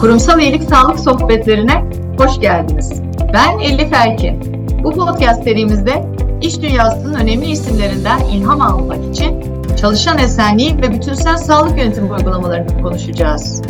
Kurumsal İyilik Sağlık Sohbetlerine hoş geldiniz. Ben Elif Erkin. Bu podcast serimizde iş dünyasının önemli isimlerinden ilham almak için çalışan esenliği ve bütünsel sağlık yönetimi uygulamalarını konuşacağız.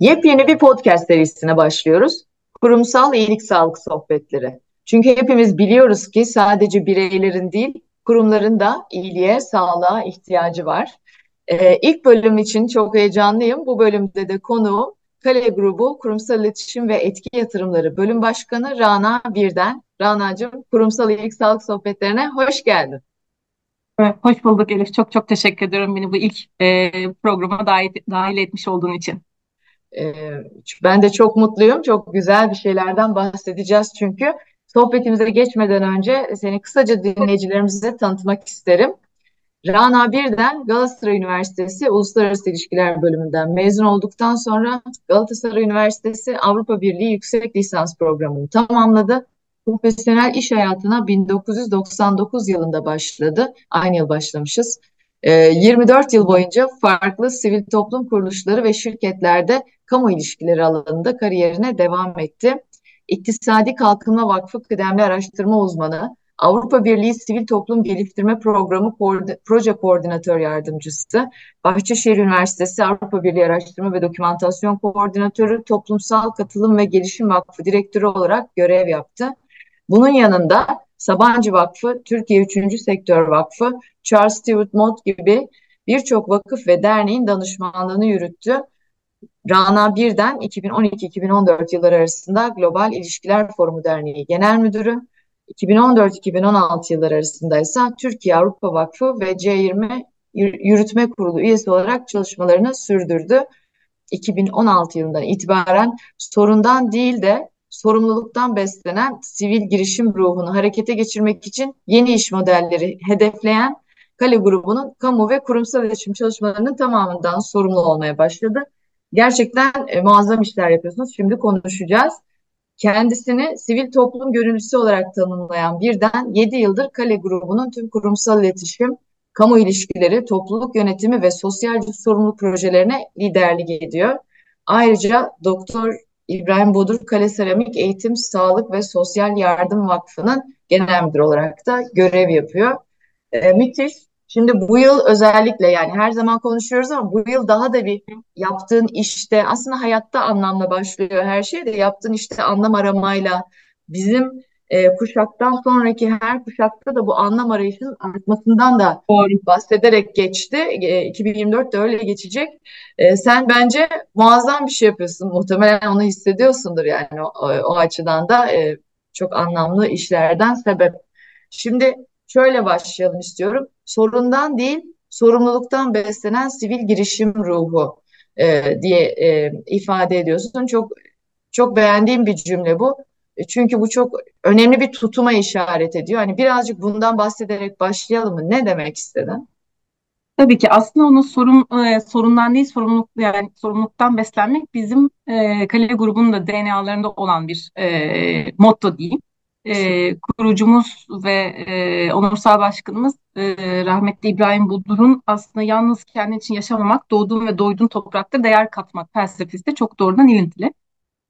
Yepyeni bir podcast serisine başlıyoruz. Kurumsal İyilik Sağlık Sohbetleri. Çünkü hepimiz biliyoruz ki sadece bireylerin değil, kurumların da iyiliğe, sağlığa ihtiyacı var. Ee, ilk bölüm için çok heyecanlıyım. Bu bölümde de konu Kale Grubu Kurumsal İletişim ve Etki Yatırımları Bölüm Başkanı Rana Birden. Rana'cığım kurumsal iyilik sağlık sohbetlerine hoş geldin. Evet, hoş bulduk Elif. Çok çok teşekkür ediyorum beni bu ilk e, programa dahil, dahil etmiş olduğun için. Ee, ben de çok mutluyum. Çok güzel bir şeylerden bahsedeceğiz çünkü. Sohbetimize geçmeden önce seni kısaca dinleyicilerimize tanıtmak isterim. Rana Birden Galatasaray Üniversitesi Uluslararası İlişkiler Bölümünden mezun olduktan sonra Galatasaray Üniversitesi Avrupa Birliği Yüksek Lisans Programını tamamladı. Profesyonel iş hayatına 1999 yılında başladı. Aynı yıl başlamışız. 24 ee, yıl boyunca farklı sivil toplum kuruluşları ve şirketlerde kamu ilişkileri alanında kariyerine devam etti. İktisadi Kalkınma Vakfı kıdemli araştırma uzmanı, Avrupa Birliği Sivil Toplum Geliştirme Programı Proje Koordinatör Yardımcısı, Bahçeşehir Üniversitesi Avrupa Birliği Araştırma ve Dokümantasyon Koordinatörü, Toplumsal Katılım ve Gelişim Vakfı Direktörü olarak görev yaptı. Bunun yanında Sabancı Vakfı, Türkiye Üçüncü Sektör Vakfı, Charles Stewart Mott gibi birçok vakıf ve derneğin danışmanlığını yürüttü. Rana Birden 2012-2014 yılları arasında Global İlişkiler Forumu Derneği Genel Müdürü, 2014-2016 yılları arasında ise Türkiye Avrupa Vakfı ve C20 Yürütme Kurulu üyesi olarak çalışmalarını sürdürdü. 2016 yılından itibaren sorundan değil de sorumluluktan beslenen sivil girişim ruhunu harekete geçirmek için yeni iş modelleri hedefleyen Kale grubunun kamu ve kurumsal iletişim çalışmalarının tamamından sorumlu olmaya başladı. Gerçekten e, muazzam işler yapıyorsunuz. Şimdi konuşacağız. Kendisini sivil toplum gönüllüsü olarak tanımlayan birden 7 yıldır Kale grubunun tüm kurumsal iletişim, kamu ilişkileri, topluluk yönetimi ve sosyal sorumluluk projelerine liderlik ediyor. Ayrıca Doktor İbrahim Bodur Kale Seramik Eğitim, Sağlık ve Sosyal Yardım Vakfı'nın genel müdür olarak da görev yapıyor. E, müthiş. Şimdi bu yıl özellikle yani her zaman konuşuyoruz ama bu yıl daha da bir yaptığın işte aslında hayatta anlamla başlıyor her şey de yaptığın işte anlam aramayla bizim e, kuşaktan sonraki her kuşakta da bu anlam arayışının artmasından da Doğru. bahsederek geçti. E, 2024 de öyle geçecek. E, sen bence muazzam bir şey yapıyorsun. Muhtemelen onu hissediyorsundur yani o, o açıdan da e, çok anlamlı işlerden sebep. Şimdi şöyle başlayalım istiyorum. Sorundan değil, sorumluluktan beslenen sivil girişim ruhu e, diye e, ifade ediyorsun. Çok çok beğendiğim bir cümle bu. E, çünkü bu çok önemli bir tutuma işaret ediyor. Hani birazcık bundan bahsederek başlayalım mı? Ne demek istedin? Tabii ki aslında onun sorun e, sorundan değil sorumluluk yani sorumluluktan beslenmek bizim e, Kale grubunun da DNA'larında olan bir e, motto diyeyim. E, kurucumuz ve e, onursal başkanımız e, rahmetli İbrahim Budur'un aslında yalnız kendi için yaşamamak, doğduğun ve doyduğun toprakta değer katmak felsefesi de çok doğrudan ilintili.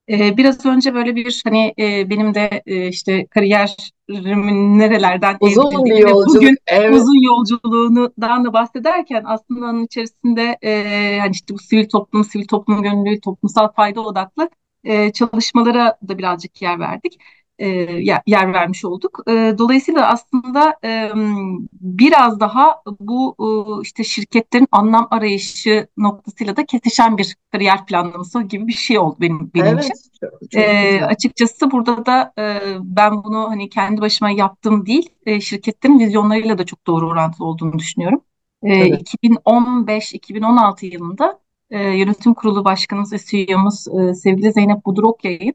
Ee, biraz önce böyle bir hani e, benim de e, işte kariyerimin nerelerden uzun bir yolculuk, bugün evet. uzun yolculuğundan da bahsederken aslında onun içerisinde e, hani işte bu sivil toplum, sivil toplum gönüllü, toplumsal fayda odaklı e, çalışmalara da birazcık yer verdik e, yer vermiş olduk. E, dolayısıyla aslında e, biraz daha bu e, işte şirketlerin anlam arayışı noktasıyla da kesişen bir kariyer planlaması gibi bir şey oldu benim benim evet, için. Çok, çok e, açıkçası burada da e, ben bunu hani kendi başıma yaptım değil, e, şirketlerin vizyonlarıyla da çok doğru orantılı olduğunu düşünüyorum. E, evet. 2015-2016 yılında e, yönetim kurulu başkanımız ve CEO'muz e, sevgili Zeynep Budurokya'yı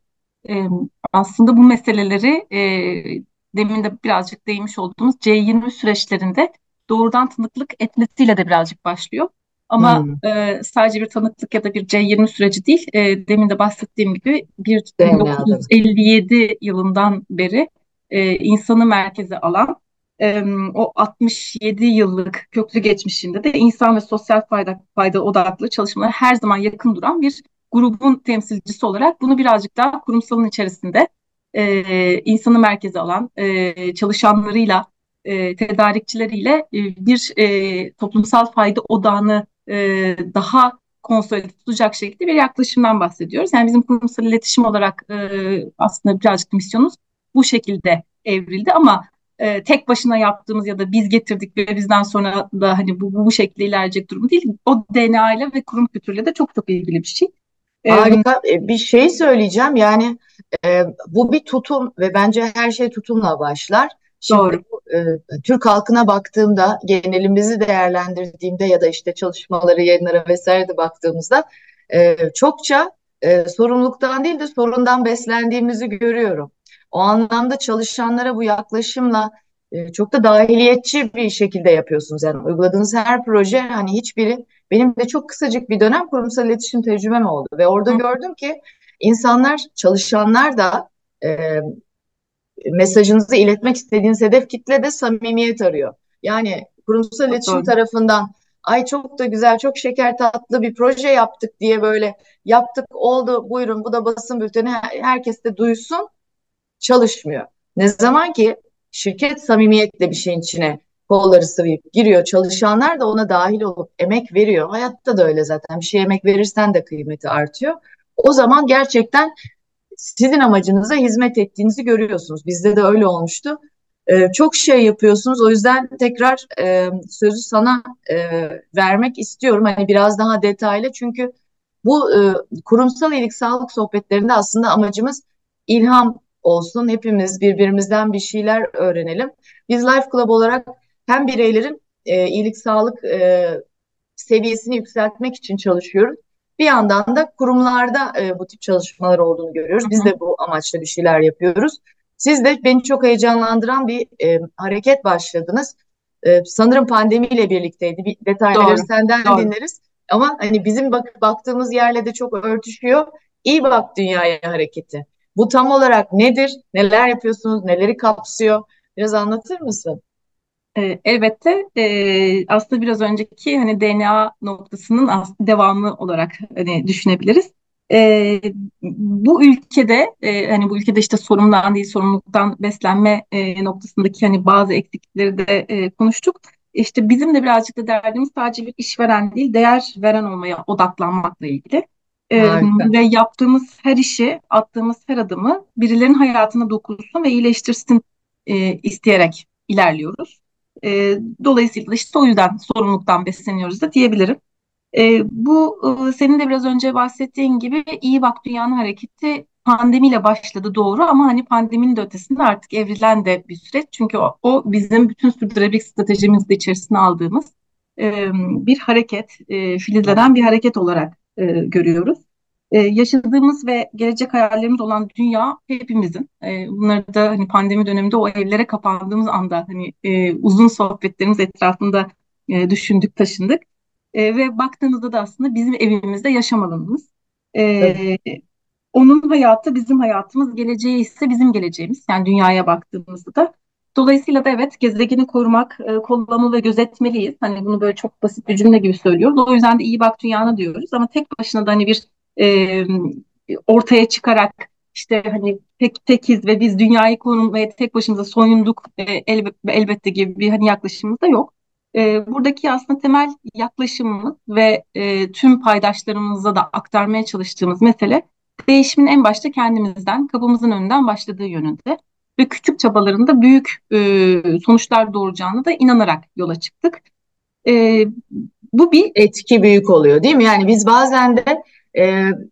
e, aslında bu meseleleri e, demin de birazcık değinmiş olduğumuz C20 süreçlerinde doğrudan tanıklık etmesiyle de birazcık başlıyor. Ama hmm. e, sadece bir tanıklık ya da bir C20 süreci değil, e, demin de bahsettiğim gibi bir 1957 yılından beri e, insanı merkeze alan o 67 yıllık köklü geçmişinde de insan ve sosyal fayda, fayda odaklı çalışmalara her zaman yakın duran bir grubun temsilcisi olarak bunu birazcık daha kurumsalın içerisinde e, insanı merkeze alan e, çalışanlarıyla, e, tedarikçileriyle e, bir e, toplumsal fayda odağını e, daha konsolide tutacak şekilde bir yaklaşımdan bahsediyoruz. Yani bizim kurumsal iletişim olarak e, aslında birazcık misyonumuz bu şekilde evrildi ama e, tek başına yaptığımız ya da biz getirdik ve bizden sonra da hani bu, bu şekilde ilerleyecek durum değil. O DNA ile ve kurum kültürüyle de çok çok ilgili bir şey. Harika. E, bir şey söyleyeceğim. Yani e, bu bir tutum ve bence her şey tutumla başlar. Şimdi Doğru. e, Türk halkına baktığımda, genelimizi değerlendirdiğimde ya da işte çalışmaları, yayınlara vesaire de baktığımızda e, çokça e, sorumluluktan değil de sorundan beslendiğimizi görüyorum. O anlamda çalışanlara bu yaklaşımla e, çok da dahiliyetçi bir şekilde yapıyorsunuz. Yani uyguladığınız her proje hani hiçbiri benim de çok kısacık bir dönem kurumsal iletişim tecrübem oldu ve orada Hı. gördüm ki insanlar, çalışanlar da e, mesajınızı iletmek istediğiniz hedef kitle de samimiyet arıyor. Yani kurumsal çok iletişim doğru. tarafından ay çok da güzel, çok şeker tatlı bir proje yaptık diye böyle yaptık oldu buyurun bu da basın bülteni herkes de duysun çalışmıyor. Ne zaman ki şirket samimiyetle bir şeyin içine kolları sıvayıp giriyor. Çalışanlar da ona dahil olup emek veriyor. Hayatta da öyle zaten. Bir şey emek verirsen de kıymeti artıyor. O zaman gerçekten sizin amacınıza hizmet ettiğinizi görüyorsunuz. Bizde de öyle olmuştu. Ee, çok şey yapıyorsunuz. O yüzden tekrar e, sözü sana e, vermek istiyorum. Hani biraz daha detaylı çünkü bu e, kurumsal iyilik sağlık sohbetlerinde aslında amacımız ilham olsun. Hepimiz birbirimizden bir şeyler öğrenelim. Biz Life Club olarak hem bireylerin e, iyilik sağlık e, seviyesini yükseltmek için çalışıyoruz. Bir yandan da kurumlarda e, bu tip çalışmalar olduğunu görüyoruz. Biz de bu amaçla bir şeyler yapıyoruz. Siz de beni çok heyecanlandıran bir e, hareket başladınız. E, sanırım pandemiyle birlikteydi. Bir detayları doğru, senden doğru. dinleriz. Ama hani bizim bak baktığımız yerle de çok örtüşüyor. İyi bak dünyaya hareketi. Bu tam olarak nedir? Neler yapıyorsunuz? Neleri kapsıyor? Biraz anlatır mısın? E, elbette e, aslında biraz önceki hani DNA noktasının devamı olarak hani düşünebiliriz. E, bu ülkede e, hani bu ülkede işte sorumdan değil sorumluluktan beslenme e, noktasındaki hani bazı eksiklikleri de e, konuştuk. İşte bizim de birazcık da derdimiz sadece bir işveren değil değer veren olmaya odaklanmakla ilgili. E, ve yaptığımız her işi, attığımız her adımı birilerinin hayatına dokunsun ve iyileştirsin e, isteyerek ilerliyoruz. E, dolayısıyla işte o yüzden sorumluluktan besleniyoruz da diyebilirim. E, bu e, senin de biraz önce bahsettiğin gibi iyi bak dünyanın hareketi pandemiyle başladı doğru ama hani pandeminin de ötesinde artık evrilen de bir süreç. Çünkü o, o bizim bütün sürdürülebilirlik stratejimizde içerisine aldığımız e, bir hareket, e, filizlenen bir hareket olarak e, görüyoruz. Ee, yaşadığımız ve gelecek hayallerimiz olan dünya hepimizin. Ee, bunları da hani pandemi döneminde o evlere kapandığımız anda hani e, uzun sohbetlerimiz etrafında e, düşündük, taşındık. E, ve baktığımızda da aslında bizim evimizde yaşam alanımız. Evet. Onun hayatı bizim hayatımız, geleceği ise bizim geleceğimiz. Yani dünyaya baktığımızda da. Dolayısıyla da evet gezegeni korumak, e, kollamalı ve gözetmeliyiz. Hani bunu böyle çok basit bir cümle gibi söylüyoruz. O yüzden de iyi bak dünyana diyoruz. Ama tek başına da hani bir e, ortaya çıkarak işte hani tek tekiz ve biz dünyayı korumaya tek başımıza soyunduk e, elbette, elbette gibi bir hani yaklaşımımız da yok. E, buradaki aslında temel yaklaşımımız ve e, tüm paydaşlarımıza da aktarmaya çalıştığımız mesele değişimin en başta kendimizden, kapımızın önünden başladığı yönünde ve küçük çabalarında büyük e, sonuçlar doğuracağını da inanarak yola çıktık. E, bu bir etki büyük oluyor değil mi? Yani biz bazen de e,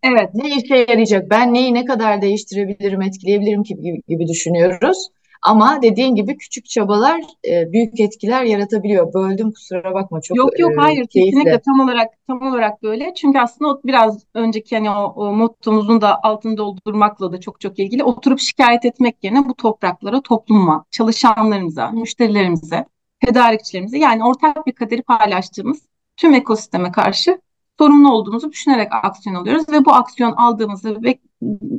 evet ne işe yarayacak, ben neyi ne kadar değiştirebilirim, etkileyebilirim gibi, gibi düşünüyoruz. Ama dediğin gibi küçük çabalar e, büyük etkiler yaratabiliyor. Böldüm kusura bakma çok Yok yok e, hayır keyifli. kesinlikle tam olarak tam olarak böyle. Çünkü aslında o biraz önceki hani o, o mottomuzun da altını doldurmakla da çok çok ilgili. Oturup şikayet etmek yerine bu topraklara, topluma, çalışanlarımıza, müşterilerimize, tedarikçilerimize yani ortak bir kaderi paylaştığımız tüm ekosisteme karşı sorumlu olduğumuzu düşünerek aksiyon alıyoruz ve bu aksiyon aldığımızı ve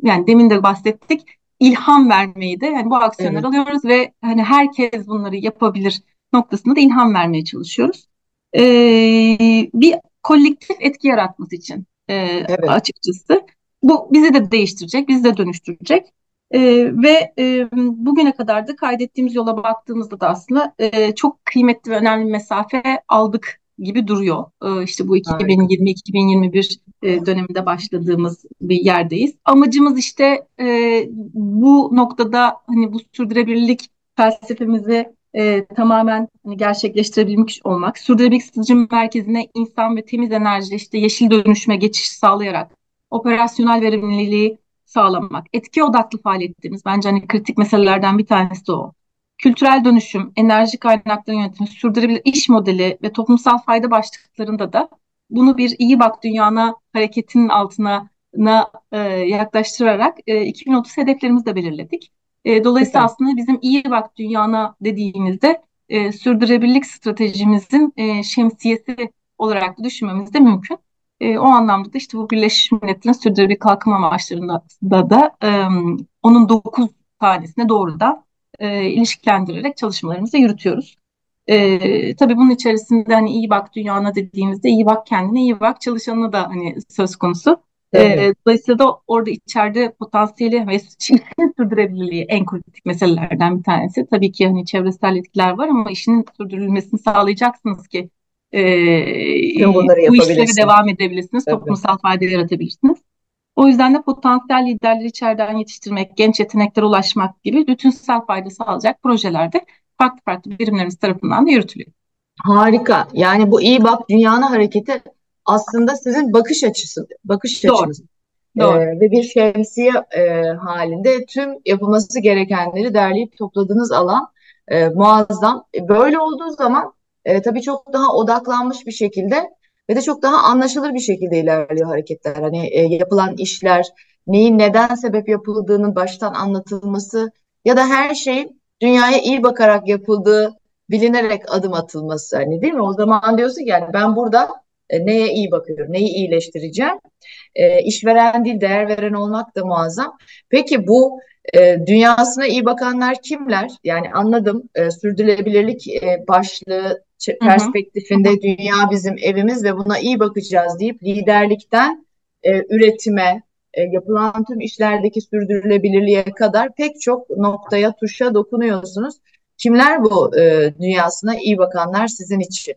yani demin de bahsettik ilham vermeyi de yani bu aksiyonları Evet. alıyoruz ve hani herkes bunları yapabilir noktasında da ilham vermeye çalışıyoruz. Ee, bir kolektif etki yaratması için e, Evet. açıkçası. Bu bizi de değiştirecek, bizi de dönüştürecek. E, ve e, bugüne kadar da kaydettiğimiz yola baktığımızda da aslında e, çok kıymetli ve önemli mesafe aldık gibi duruyor. E, işte bu 2020-2021 e, döneminde başladığımız bir yerdeyiz. Amacımız işte e, bu noktada hani bu sürdürülebilirlik felsefemizi e, tamamen hani gerçekleştirebilmiş olmak, sürdürülebilirlik stratejinin merkezine insan ve temiz enerji işte yeşil dönüşüme geçiş sağlayarak operasyonel verimliliği sağlamak, etki odaklı faaliyetlerimiz bence hani kritik meselelerden bir tanesi de o. Kültürel dönüşüm, enerji kaynakları yönetimi, sürdürülebilir iş modeli ve toplumsal fayda başlıklarında da bunu bir iyi bak dünyana hareketinin altına na, e, yaklaştırarak e, 2030 hedeflerimizi de belirledik. E, dolayısıyla Süper. aslında bizim iyi bak dünyana dediğimizde e, sürdürülebilirlik stratejimizin e, şemsiyesi olarak da düşünmemiz de mümkün. E, o anlamda da işte bu Birleşmiş Milletler'in sürdürülebilir kalkınma amaçlarında da, da e, onun dokuz tanesine doğrudan e, ilişkilendirerek çalışmalarımızı yürütüyoruz. E, tabii bunun içerisinde hani iyi bak dünyana dediğimizde iyi bak kendine, iyi bak çalışanına da hani söz konusu. E, dolayısıyla da orada içeride potansiyeli ve işin sürdürülebilirliği en kritik meselelerden bir tanesi. Tabii ki hani çevresel etkiler var ama işinin sürdürülmesini sağlayacaksınız ki e, bu işlere devam edebilirsiniz, Tabii. toplumsal fayda yaratabilirsiniz. O yüzden de potansiyel liderleri içeriden yetiştirmek, genç yeteneklere ulaşmak gibi bütünsel fayda sağlayacak projelerde farklı farklı birimlerimiz tarafından da yürütülüyor. Harika. Yani bu iyi bak dünyana hareketi aslında sizin bakış açısı, bakış Doğru. açınız. Doğru. Ee, ve bir şemsiye e, halinde tüm yapılması gerekenleri derleyip topladığınız alan e, muazzam. E, böyle olduğu zaman e, tabii çok daha odaklanmış bir şekilde ve de çok daha anlaşılır bir şekilde ilerliyor hareketler. Hani e, yapılan işler, neyin neden sebep yapıldığının baştan anlatılması ya da her şeyin dünyaya iyi bakarak yapıldığı bilinerek adım atılması hani değil mi? O zaman diyorsun ki yani ben burada e, neye iyi bakıyorum, neyi iyileştireceğim. E, işveren değil, değer veren olmak da muazzam. Peki bu e, dünyasına iyi bakanlar kimler? Yani anladım e, sürdürülebilirlik e, başlığı perspektifinde hı hı. dünya bizim evimiz ve buna iyi bakacağız deyip liderlikten e, üretime, e, yapılan tüm işlerdeki sürdürülebilirliğe kadar pek çok noktaya, tuşa dokunuyorsunuz. Kimler bu e, dünyasına iyi bakanlar sizin için?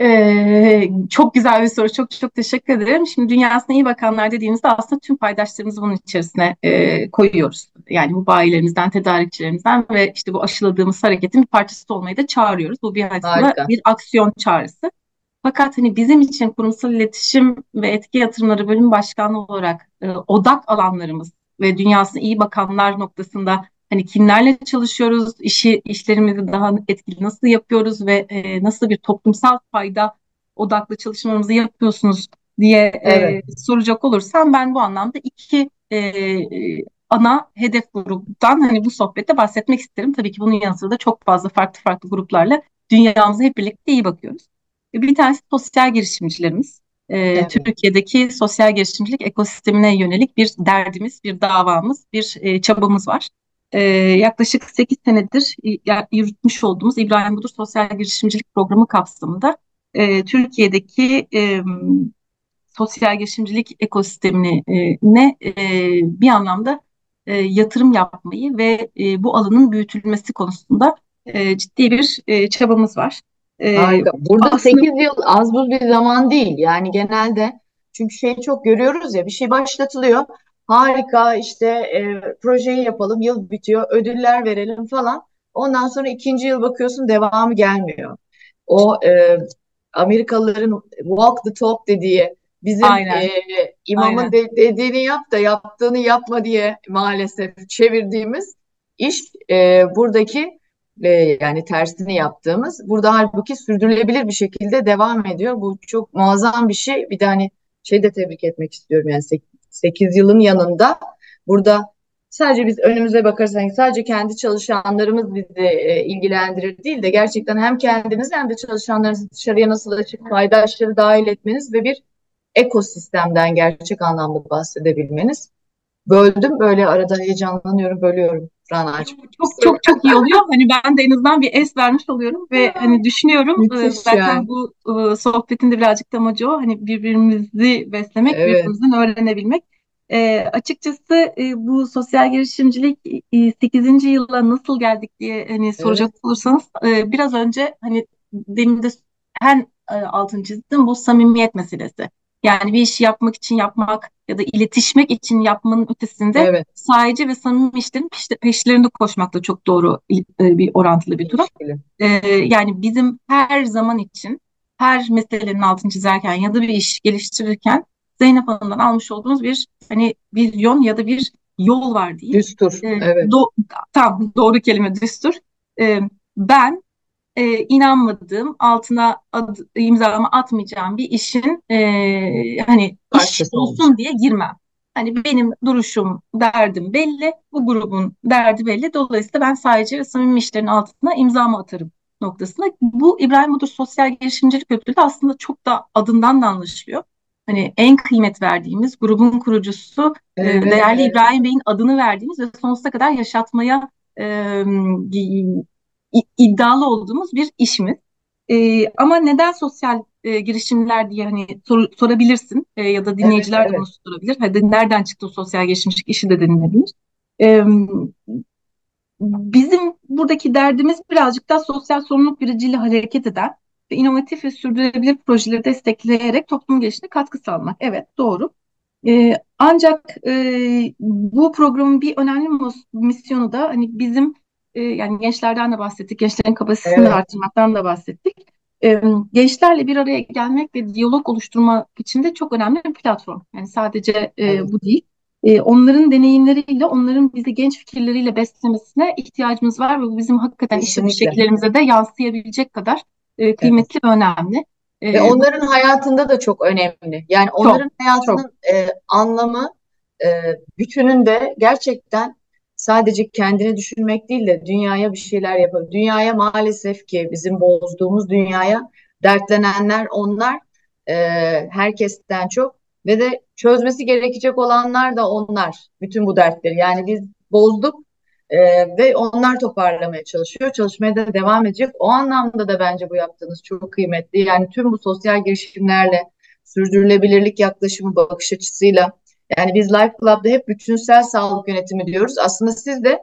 Ee, çok güzel bir soru. Çok çok teşekkür ederim. Şimdi dünyasına iyi bakanlar dediğimizde aslında tüm paydaşlarımızı bunun içerisine e, koyuyoruz. Yani bu bayilerimizden, tedarikçilerimizden ve işte bu aşıladığımız hareketin bir parçası olmayı da çağırıyoruz. Bu bir aslında bir aksiyon çağrısı. Fakat hani bizim için kurumsal iletişim ve etki yatırımları bölüm başkanlığı olarak e, odak alanlarımız ve dünyasına iyi bakanlar noktasında hani kimlerle çalışıyoruz, işi işlerimizi daha etkili nasıl yapıyoruz ve e, nasıl bir toplumsal fayda odaklı çalışmalarımızı yapıyorsunuz diye e, evet. e, soracak olursam ben bu anlamda iki e, ana hedef gruptan hani bu sohbette bahsetmek isterim. Tabii ki bunun yanı sıra da çok fazla farklı farklı gruplarla dünyamıza hep birlikte iyi bakıyoruz. Bir tanesi sosyal girişimcilerimiz. Ee, evet. Türkiye'deki sosyal girişimcilik ekosistemine yönelik bir derdimiz, bir davamız, bir e, çabamız var e, yaklaşık 8 senedir yürütmüş olduğumuz İbrahim Budur Sosyal Girişimcilik Programı kapsamında e, Türkiye'deki e, sosyal girişimcilik ekosistemine e, bir anlamda e, yatırım yapmayı ve e, bu alanın büyütülmesi konusunda e, ciddi bir e, çabamız var. E, Harika. Burada aslında... 8 yıl az buz bir zaman değil. Yani genelde çünkü şeyi çok görüyoruz ya bir şey başlatılıyor harika işte e, projeyi yapalım yıl bitiyor ödüller verelim falan. Ondan sonra ikinci yıl bakıyorsun devamı gelmiyor. O e, Amerikalıların walk the talk dediği bizim e, imamın De, dediğini yap da yaptığını yapma diye maalesef çevirdiğimiz iş e, buradaki e, yani tersini yaptığımız burada halbuki sürdürülebilir bir şekilde devam ediyor. Bu çok muazzam bir şey. Bir de hani şey de tebrik etmek istiyorum yani 8 yılın yanında. Burada sadece biz önümüze bakarsak sadece kendi çalışanlarımız bizi e, ilgilendirir değil de gerçekten hem kendiniz hem de çalışanlarınızı dışarıya nasıl açık paydaşları dahil etmeniz ve bir ekosistemden gerçek anlamda bahsedebilmeniz. Böldüm. Böyle arada heyecanlanıyorum, bölüyorum Rana'cığım. Çok çok çok iyi oluyor. Hani ben de en azından bir es vermiş oluyorum ve hani düşünüyorum Müthiş zaten yani. bu e, sohbetin de birazcık da amacı o. Hani birbirimizi beslemek, Evet, birbirimizden öğrenebilmek. E, açıkçası e, bu sosyal girişimcilik e, 8. yıla nasıl geldik diye hani evet, soracak olursanız e, biraz önce hani demin de en e, altını çizdim bu samimiyet meselesi. Yani bir işi yapmak için yapmak ya da iletişmek için yapmanın ötesinde evet. sadece ve samimi işlerin peş- peşlerinde koşmak da çok doğru e, bir orantılı bir durum. İlişkili. E, yani bizim her zaman için her meselenin altını çizerken ya da bir iş geliştirirken Zeynep Hanım'dan almış olduğumuz bir hani vizyon ya da bir yol var diyeyim. Düstur. E, Evet, do tam doğru kelime düstur. E, ben e, inanmadığım, altına ad, imzamı atmayacağım bir işin e, hani iş parçası olsun olacak. diye girmem. Hani benim duruşum, derdim belli, bu grubun derdi belli. Dolayısıyla ben sadece ve samimi işlerin altına imzamı atarım noktasında. Bu İbrahim Budur Sosyal Girişimcilik Ödülü de aslında çok da adından da anlaşılıyor. Hani en kıymet verdiğimiz grubun kurucusu e, Evet, değerli. İbrahim Bey'in adını verdiğimiz ve sonsuza kadar yaşatmaya e, iddialı olduğumuz bir işimiz. E, ama neden sosyal e, girişimler diye hani sor- sorabilirsin E, ya da Evet, dinleyiciler de evet. bunu sorabilir. Hadi nereden çıktı o sosyal girişimcilik işi de denilebilir. E, bizim buradaki derdimiz birazcık daha sosyal sorumluluk bilinciyle hareket eden ve inovatif ve sürdürülebilir projeleri destekleyerek toplum gelişimine katkı sağlamak. Evet, doğru. E, ancak e, bu programın bir önemli misyonu da hani bizim e, yani gençlerden de bahsettik, gençlerin kapasitesini Evet, artırmaktan da bahsettik. E, gençlerle bir araya gelmek ve diyalog oluşturmak için de çok önemli bir platform. Yani sadece e, evet. bu değil. E, onların deneyimleriyle, onların bizi genç fikirleriyle beslemesine ihtiyacımız var ve bu bizim hakikaten iş yapış Kesinlikle. şekillerimize de yansıyabilecek kadar e, Evet. kıymetli ve önemli. Ve onların hayatında da çok önemli. Yani çok, onların çok. hayatının e, anlamı e, bütününde gerçekten sadece kendini düşünmek değil de dünyaya bir şeyler yapıyor. Dünyaya maalesef ki bizim bozduğumuz dünyaya dertlenenler onlar e, herkesten çok ve de çözmesi gerekecek olanlar da onlar. Bütün bu dertleri. Yani biz bozduk e, ve onlar toparlamaya çalışıyor. Çalışmaya da devam edecek. O anlamda da bence bu yaptığınız çok kıymetli. Yani tüm bu sosyal girişimlerle sürdürülebilirlik yaklaşımı bakış açısıyla yani biz Life Club'da hep bütünsel sağlık yönetimi diyoruz. Aslında siz de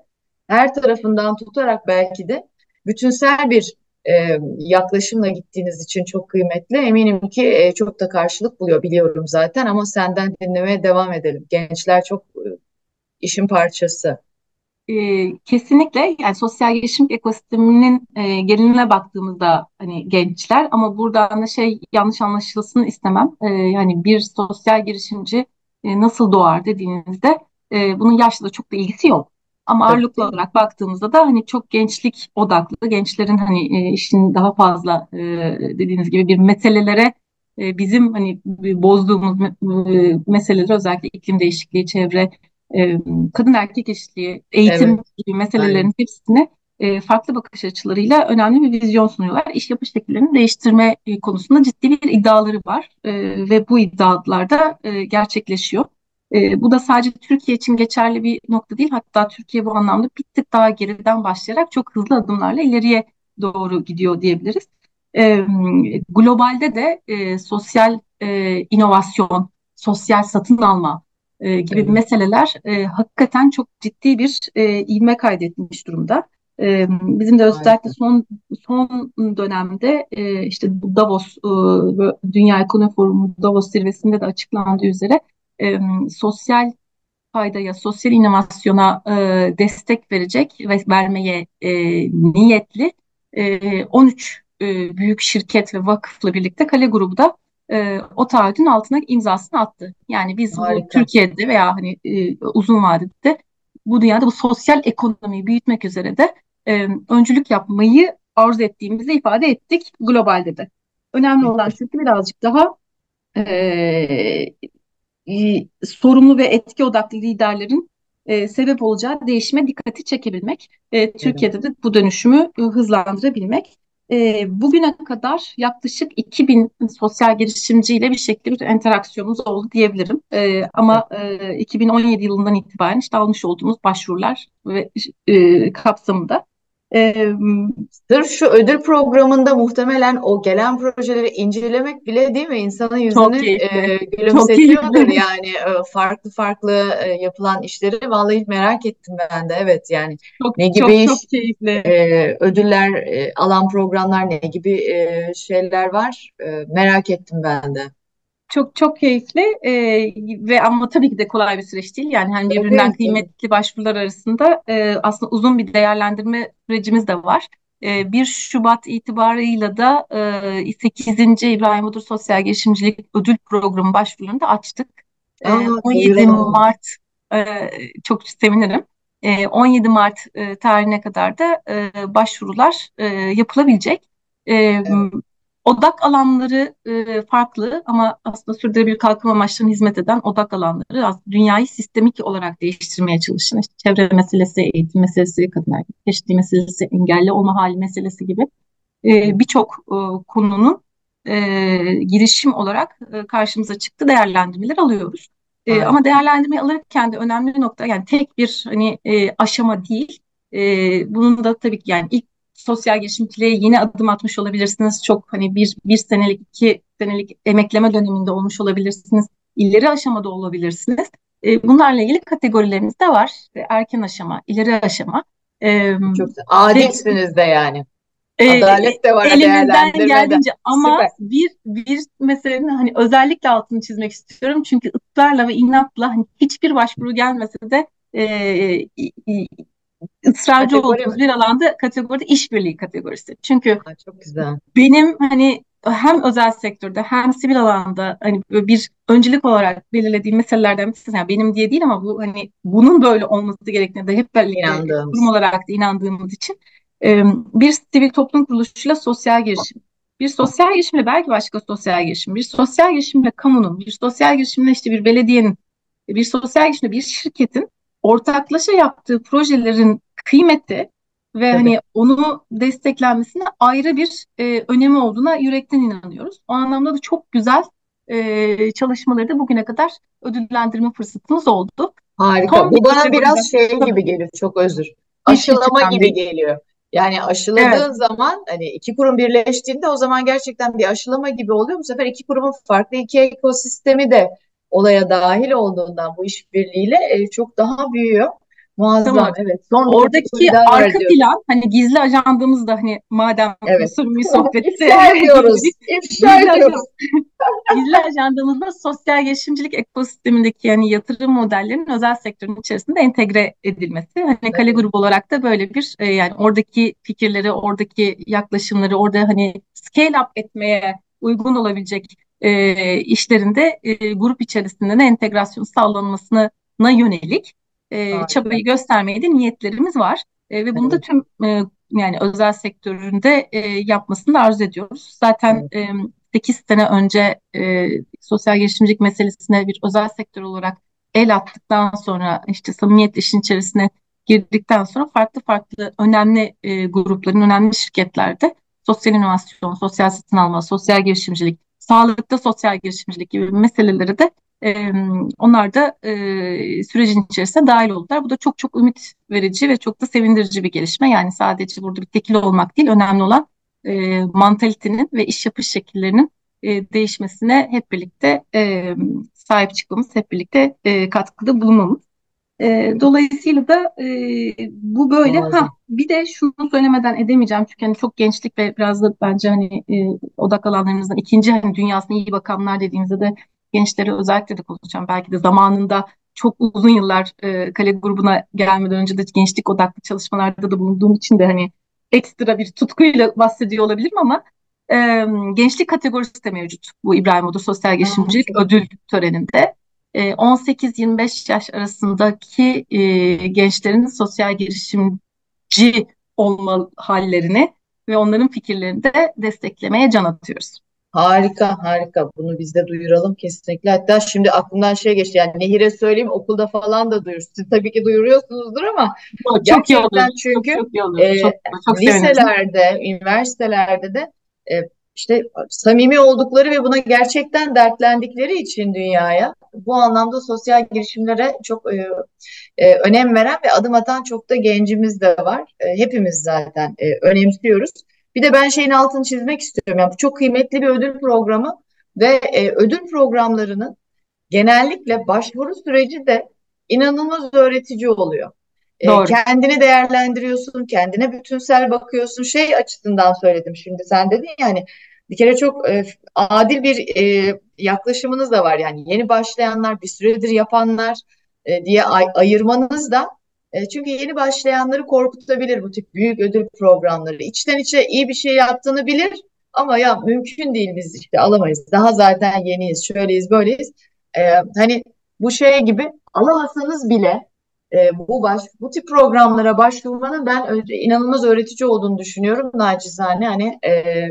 her tarafından tutarak belki de bütünsel bir e, yaklaşımla gittiğiniz için çok kıymetli. Eminim ki e, çok da karşılık buluyor biliyorum zaten ama senden dinlemeye devam edelim. Gençler çok e, işin parçası. E, kesinlikle yani sosyal girişim ekosisteminin e, geneline baktığımızda hani gençler ama buradan da şey yanlış anlaşılsın istemem. E, yani bir sosyal girişimci e, nasıl doğar dediğinizde e, bunun yaşla çok da ilgisi yok. Ama Tabii ağırlıklı olarak baktığımızda da hani çok gençlik odaklı gençlerin hani e, işin daha fazla e, dediğiniz gibi bir meselelere e, bizim hani bozduğumuz e, meseleler özellikle iklim değişikliği, çevre e, kadın erkek eşitliği, eğitim Evet, gibi aynen. meselelerin hepsine e, farklı bakış açılarıyla önemli bir vizyon sunuyorlar. İş yapış şekillerini değiştirme e, konusunda ciddi bir iddiaları var E, ve bu iddialar da e, gerçekleşiyor. E, bu da sadece Türkiye için geçerli bir nokta değil. Hatta Türkiye bu anlamda bir tık daha geriden başlayarak çok hızlı adımlarla ileriye doğru gidiyor diyebiliriz. E, globalde de e, sosyal e, inovasyon, sosyal satın alma, e, gibi Evet, meseleler e, hakikaten çok ciddi bir e, ivme kaydetmiş durumda. E, bizim de özellikle son son dönemde e, işte bu Davos e, Dünya Ekonomi Forumu Davos zirvesinde de açıklandığı üzere e, sosyal faydaya, sosyal inovasyona e, destek verecek ve vermeye e, niyetli e, 13 e, büyük şirket ve vakıfla birlikte Kale Grubu da e, o taahhüdün altına imzasını attı. Yani biz bu. Türkiye'de veya hani e, uzun vadede bu dünyada bu sosyal ekonomiyi büyütmek üzere de e, öncülük yapmayı arzu ettiğimizi ifade ettik globalde de. Önemli olan ki birazcık daha e, sorumlu ve etki odaklı liderlerin e, sebep olacağı değişime dikkati çekebilmek. E, Türkiye'de de bu dönüşümü e, hızlandırabilmek. E, bugüne kadar yaklaşık 2000 sosyal girişimciyle bir şekilde bir interaksiyonumuz oldu diyebilirim. E, ama e, 2017 yılından itibaren işte almış olduğumuz başvurular ve e, kapsamında ee, Sırf şu ödül programında muhtemelen o gelen projeleri incelemek bile değil mi? İnsanın yüzünü e, gülümsetiyordur yani. E, farklı farklı e, yapılan işleri vallahi merak ettim ben de. Evet yani çok, ne gibi çok, iş, çok keyifli. E, ödüller e, alan programlar ne gibi e, şeyler var? E, merak ettim ben de. Çok çok keyifli e, ve ama tabii ki de kolay bir süreç değil. Yani hani birbirinden evet, kıymetli başvurular arasında e, aslında uzun bir değerlendirme sürecimiz de var. E, 1 Şubat itibarıyla da e, 8. İbrahim Budur Sosyal Girişimcilik Ödül Programı başvurularını da açtık. E, 17 Mart e, çok sevinirim. E, 17 Mart e, tarihine kadar da e, başvurular e, yapılabilecek. E, evet. Odak alanları e, farklı ama aslında sürdürülebilir kalkınma amaçlarına hizmet eden odak alanları aslında dünyayı sistemik olarak değiştirmeye çalışan işte çevre meselesi, eğitim meselesi, kadın erkek eşitliği meselesi, engelli olma hali meselesi gibi e, birçok e, konunun e, girişim olarak e, karşımıza çıktı değerlendirmeler alıyoruz. E, ama değerlendirme alırken de önemli nokta yani tek bir hani e, aşama değil. E, bunun da tabii ki yani ilk sosyal girişimciliğe yeni adım atmış olabilirsiniz. Çok hani bir, bir senelik, iki senelik emekleme döneminde olmuş olabilirsiniz. İleri aşamada olabilirsiniz. E, bunlarla ilgili kategorilerimiz de var. İşte erken aşama, ileri aşama. E, Çok adilsiniz de yani. E, Adalet de var elimizden geldiğince ama Süper. bir bir meselenin hani özellikle altını çizmek istiyorum çünkü ısrarla ve inatla hani hiçbir başvuru gelmese de e, ısrarcı Kategori olduğumuz mi? bir alanda kategoride işbirliği kategorisi. Çünkü Aa, çok güzel. benim hani hem özel sektörde hem sivil alanda hani bir öncelik olarak belirlediğim meselelerden birisi yani benim diye değil ama bu hani bunun böyle olması gerektiğine de hep birlikte kurum olarak da inandığımız için bir sivil toplum kuruluşuyla sosyal girişim bir sosyal girişimle belki başka sosyal girişim, bir sosyal girişimle kamunun, bir sosyal girişimle işte bir belediyenin, bir sosyal girişimle bir şirketin ortaklaşa yaptığı projelerin kıymeti ve evet. hani onu desteklenmesine ayrı bir e, önemi olduğuna yürekten inanıyoruz. O anlamda da çok güzel e, çalışmaları da bugüne kadar ödüllendirme fırsatımız oldu. Harika. Son Bu bana biraz şey gibi geliyor. Çok özür. Aşılama gibi geliyor. Yani aşıladığın evet. zaman hani iki kurum birleştiğinde o zaman gerçekten bir aşılama gibi oluyor. Bu sefer iki kurumun farklı iki ekosistemi de olaya dahil olduğundan bu işbirliğiyle e, çok daha büyüyor. Muazzam tamam. evet. Son Oradaki arka plan hani gizli ajandamız da hani madem evet. bir sohbeti ifşa ediyoruz. ifşa ediyoruz. gizli ajandamızda sosyal girişimcilik ekosistemindeki yani yatırım modellerinin özel sektörün içerisinde entegre edilmesi. Hani evet. Kale grubu olarak da böyle bir e, yani oradaki fikirleri, oradaki yaklaşımları, orada hani scale up etmeye uygun olabilecek e, işlerinde e, grup içerisinde de entegrasyon sağlanmasına yönelik e, çabayı göstermeye de niyetlerimiz var. E, ve bunu da tüm e, yani özel sektöründe e, yapmasını da arzu ediyoruz. Zaten evet. e, 8 sene önce e, sosyal girişimcilik meselesine bir özel sektör olarak el attıktan sonra işte samimiyet işin içerisine girdikten sonra farklı farklı önemli e, grupların, önemli şirketlerde sosyal inovasyon, sosyal satın alma, sosyal girişimcilik, sağlıkta sosyal girişimcilik gibi meseleleri de e, onlar da e, sürecin içerisine dahil oldular. Bu da çok çok ümit verici ve çok da sevindirici bir gelişme. Yani sadece burada bir tekil olmak değil, önemli olan e, mantalitenin ve iş yapış şekillerinin e, değişmesine hep birlikte e, sahip çıkmamız, hep birlikte e, katkıda bulunmamız. E, dolayısıyla da e, bu böyle. Ha bir de şunu söylemeden edemeyeceğim çünkü hani çok gençlik ve biraz da bence hani e, odak alanlarımızdan ikinci hani dünyasına iyi bakanlar dediğimizde de gençlere özellikle de konuşacağım. Belki de zamanında çok uzun yıllar e, kale grubuna gelmeden önce de gençlik odaklı çalışmalarda da bulunduğum için de hani ekstra bir tutkuyla bahsediyor olabilirim ama e, gençlik kategorisi de mevcut bu İbrahim Odur Sosyal Girişimcilik Ödül töreninde. 18-25 yaş arasındaki e, gençlerin sosyal girişimci olma hallerini ve onların fikirlerini de desteklemeye can atıyoruz. Harika, harika. Bunu biz de duyuralım kesinlikle. Hatta şimdi aklımdan şey geçti. Yani Nehir'e söyleyeyim okulda falan da duyur. Siz tabii ki duyuruyorsunuzdur ama Çok iyi olur. gerçekten Çok çünkü çok iyi olur. e, Çok liselerde, üniversitelerde de e, işte samimi oldukları ve buna gerçekten dertlendikleri için dünyaya bu anlamda sosyal girişimlere çok e, e, önem veren ve adım atan çok da gencimiz de var. E, hepimiz zaten e, önemsiyoruz. Bir de ben şeyin altını çizmek istiyorum. Yani bu çok kıymetli bir ödül programı ve e, ödül programlarının genellikle başvuru süreci de inanılmaz öğretici oluyor. E, Doğru. kendini değerlendiriyorsun, kendine bütünsel bakıyorsun. Şey açısından söyledim şimdi sen dedin yani bir kere çok e, adil bir e, yaklaşımınız da var yani yeni başlayanlar, bir süredir yapanlar e, diye ay ayırmanız da e, çünkü yeni başlayanları korkutabilir bu tip büyük ödül programları. İçten içe iyi bir şey yaptığını bilir ama ya mümkün değil biz işte alamayız. Daha zaten yeniyiz, şöyleyiz, böyleyiz. E, hani bu şey gibi alamasanız bile e, bu baş bu tip programlara başvurmanın ben inanılmaz öğretici olduğunu düşünüyorum naçizane hani e,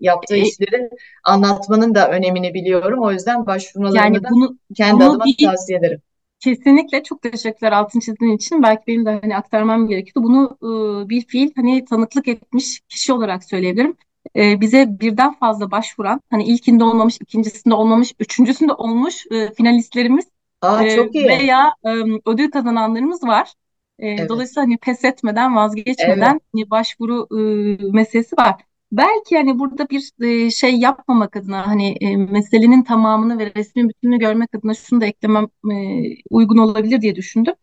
yaptığı E, işlerin anlatmanın da önemini biliyorum. O yüzden yani başvurmalarını da bunu kendi bunu adıma bir tavsiye ederim. Kesinlikle çok teşekkürler altın çizdiğin için. Belki benim de hani aktarmam gerekiyordu. Bunu e, bir fiil hani tanıklık etmiş kişi olarak söyleyebilirim. E, bize birden fazla başvuran, hani ilkinde olmamış, ikincisinde olmamış, üçüncüsünde olmuş e, finalistlerimiz Aa e, çok iyi. veya e, ödül kazananlarımız var. E, Evet, dolayısıyla hani pes etmeden, evet, vazgeçmeden hani başvuru e, meselesi var. Belki hani burada bir e, şey yapmamak adına hani e, meselenin tamamını ve resmin bütününü görmek adına şunu da eklemem e, uygun olabilir diye düşündüm.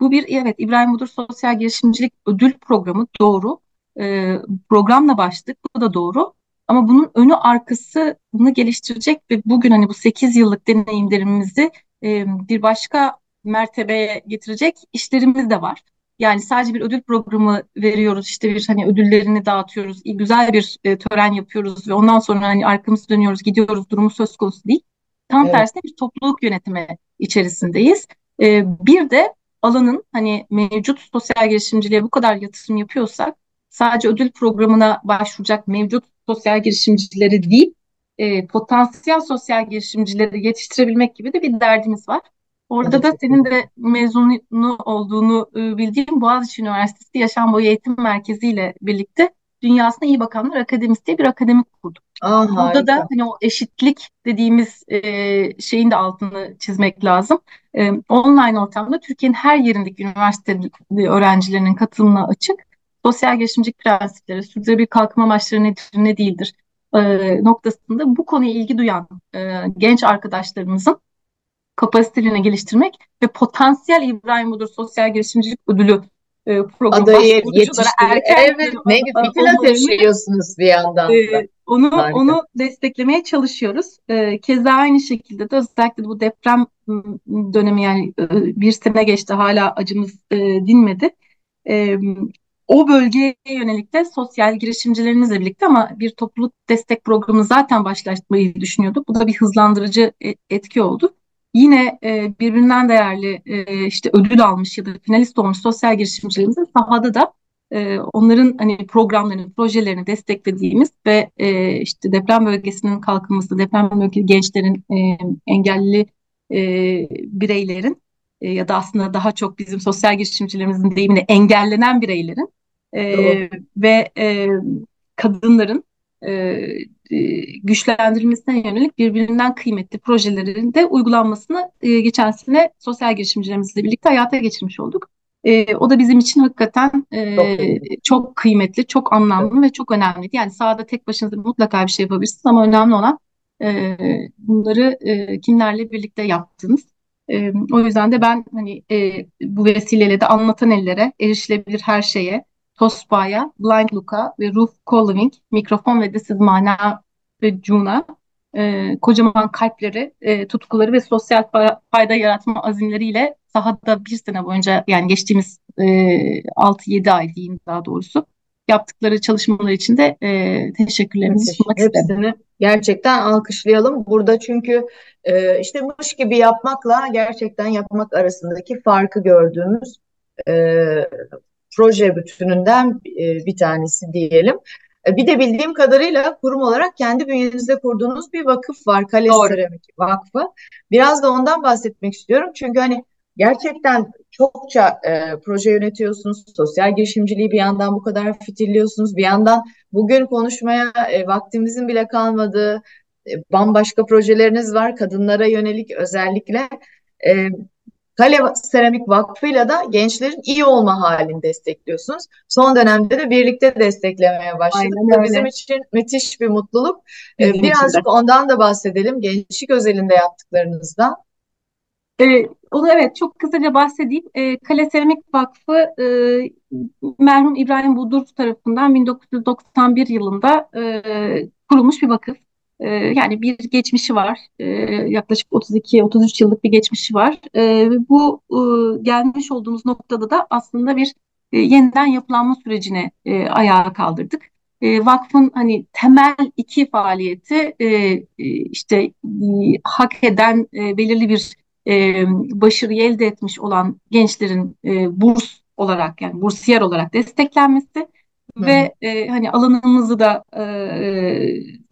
Bu bir evet İbrahim Budur Sosyal Girişimcilik Ödül Programı doğru. E, programla başladık bu da doğru. Ama bunun önü arkası bunu geliştirecek ve bugün hani bu 8 yıllık deneyimlerimizi bir başka mertebeye getirecek işlerimiz de var. Yani sadece bir ödül programı veriyoruz, işte bir hani ödüllerini dağıtıyoruz, güzel bir e, tören yapıyoruz ve ondan sonra hani arkamızı dönüyoruz, gidiyoruz durumu söz konusu değil. Tam evet, tersine bir topluluk yönetimi içerisindeyiz. E, bir de alanın hani mevcut sosyal girişimciliğe bu kadar yatırım yapıyorsak sadece ödül programına başvuracak mevcut sosyal girişimcileri değil, e, potansiyel sosyal girişimcileri yetiştirebilmek gibi de bir derdimiz var. Da Orada da senin de mezunu olduğunu e, bildiğim Boğaziçi Üniversitesi Yaşam Boyu Eğitim Merkezi ile birlikte Dünyasına İyi Bakanlar Akademisi diye bir akademi kurduk. Aa Burada da harika. hani o eşitlik dediğimiz e, şeyin de altını çizmek lazım. E, online ortamda Türkiye'nin her yerindeki üniversite öğrencilerinin katılımına açık. Sosyal girişimcilik prensipleri, sürdürülebilir kalkınma amaçları nedir, ne değildir e, noktasında bu konuya ilgi duyan e, genç arkadaşlarımızın kapasitelerini geliştirmek ve potansiyel İbrahim Budur Sosyal Girişimcilik Ödülü e, programı Adayı yetiştiriyor. erken Evet, ne olmalarını ateşliyorsunuz bir yandan da. e, onu Harika. onu desteklemeye çalışıyoruz. E, keza aynı şekilde de özellikle bu deprem dönemi yani e, bir sene geçti hala acımız e, dinmedi. E, o bölgeye yönelik de sosyal girişimcilerimizle birlikte ama bir topluluk destek programı zaten başlatmayı düşünüyorduk. Bu da bir hızlandırıcı e- etki oldu. Yine e, birbirinden değerli e, işte ödül almış ya da finalist olmuş sosyal girişimcilerimizin sahada da e, onların hani programlarını, projelerini desteklediğimiz ve e, işte deprem bölgesinin kalkınması, deprem bölgesi gençlerin, e, engelli e, bireylerin e, ya da aslında daha çok bizim sosyal girişimcilerimizin deyimiyle engellenen bireylerin Doğru. e, ve e, kadınların güçlendirilmesine yönelik birbirinden kıymetli projelerin de uygulanmasını e, geçen sene sosyal girişimcilerimizle birlikte hayata geçirmiş olduk. E, o da bizim için hakikaten e, Çok çok kıymetli, çok Evet. anlamlı ve çok önemliydi. Yani sahada tek başınıza mutlaka bir şey yapabilirsiniz ama önemli olan e, bunları e, kimlerle birlikte yaptığınız. E, o yüzden de ben hani e, bu vesileyle de anlatan ellere, erişilebilir her şeye, TOSBA'ya, Blind Look'a ve Ruth Collowing, Mikrofon ve This is Mana ve Cuna e, kocaman kalpleri, e, tutkuları ve sosyal fa- fayda yaratma azimleriyle sahada bir sene boyunca yani geçtiğimiz e, 6-7 ay diyeyim daha doğrusu yaptıkları çalışmalar için de e, teşekkürlerimizi sunmak. Hepsini gerçekten alkışlayalım. Burada çünkü e, işte mış gibi yapmakla gerçekten yapmak arasındaki farkı gördüğümüz e, proje bütününden e, bir tanesi diyelim. E, bir de bildiğim kadarıyla kurum olarak kendi bünyenizde kurduğunuz bir vakıf var. Kale Doğru. Seramik Vakfı. Biraz da ondan bahsetmek istiyorum. Çünkü hani gerçekten çokça e, proje yönetiyorsunuz. Sosyal girişimciliği bir yandan bu kadar fitilliyorsunuz. Bir yandan bugün konuşmaya e, vaktimizin bile kalmadığı e, bambaşka projeleriniz var. Kadınlara yönelik özellikle. E, Kale Seramik Vakfı'yla da gençlerin iyi olma halini destekliyorsunuz. Son dönemde de birlikte desteklemeye başladık. Aynen öyle. Bizim için müthiş bir mutluluk. Ee, birazcık ondan da bahsedelim. Gençlik özelinde yaptıklarınızdan. Ee, onu evet çok kısaca bahsedeyim. Ee, Kale Seramik Vakfı e, merhum İbrahim Budur tarafından 1991 yılında e, kurulmuş bir vakıf. Ee, yani bir geçmişi var. Ee, yaklaşık 32-33 yıllık bir geçmişi var. Ee, bu e, gelmiş olduğumuz noktada da aslında bir e, yeniden yapılanma sürecine e, ayağa kaldırdık. Vakfın hani temel iki faaliyeti işte hak eden belirli bir başarıyı elde etmiş olan gençlerin burs olarak yani bursiyer olarak desteklenmesi ve e, hani alanımızı da e,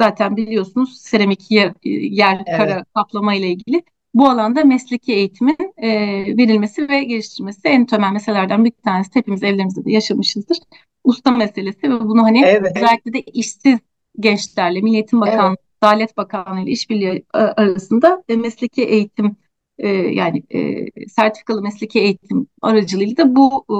zaten biliyorsunuz seramik yer, yer evet. kara kaplama ile ilgili bu alanda mesleki eğitimin e, verilmesi ve geliştirilmesi en temel meselelerden bir tanesi hepimiz evlerimizde de yaşamışızdır. Usta meselesi ve bunu hani evet. özellikle de işsiz gençlerle Milli Eğitim Bakanlığı, evet. Adalet Bakanlığı ile işbirliği arasında e, mesleki eğitim e, yani e, sertifikalı mesleki eğitim aracılığıyla da bu e,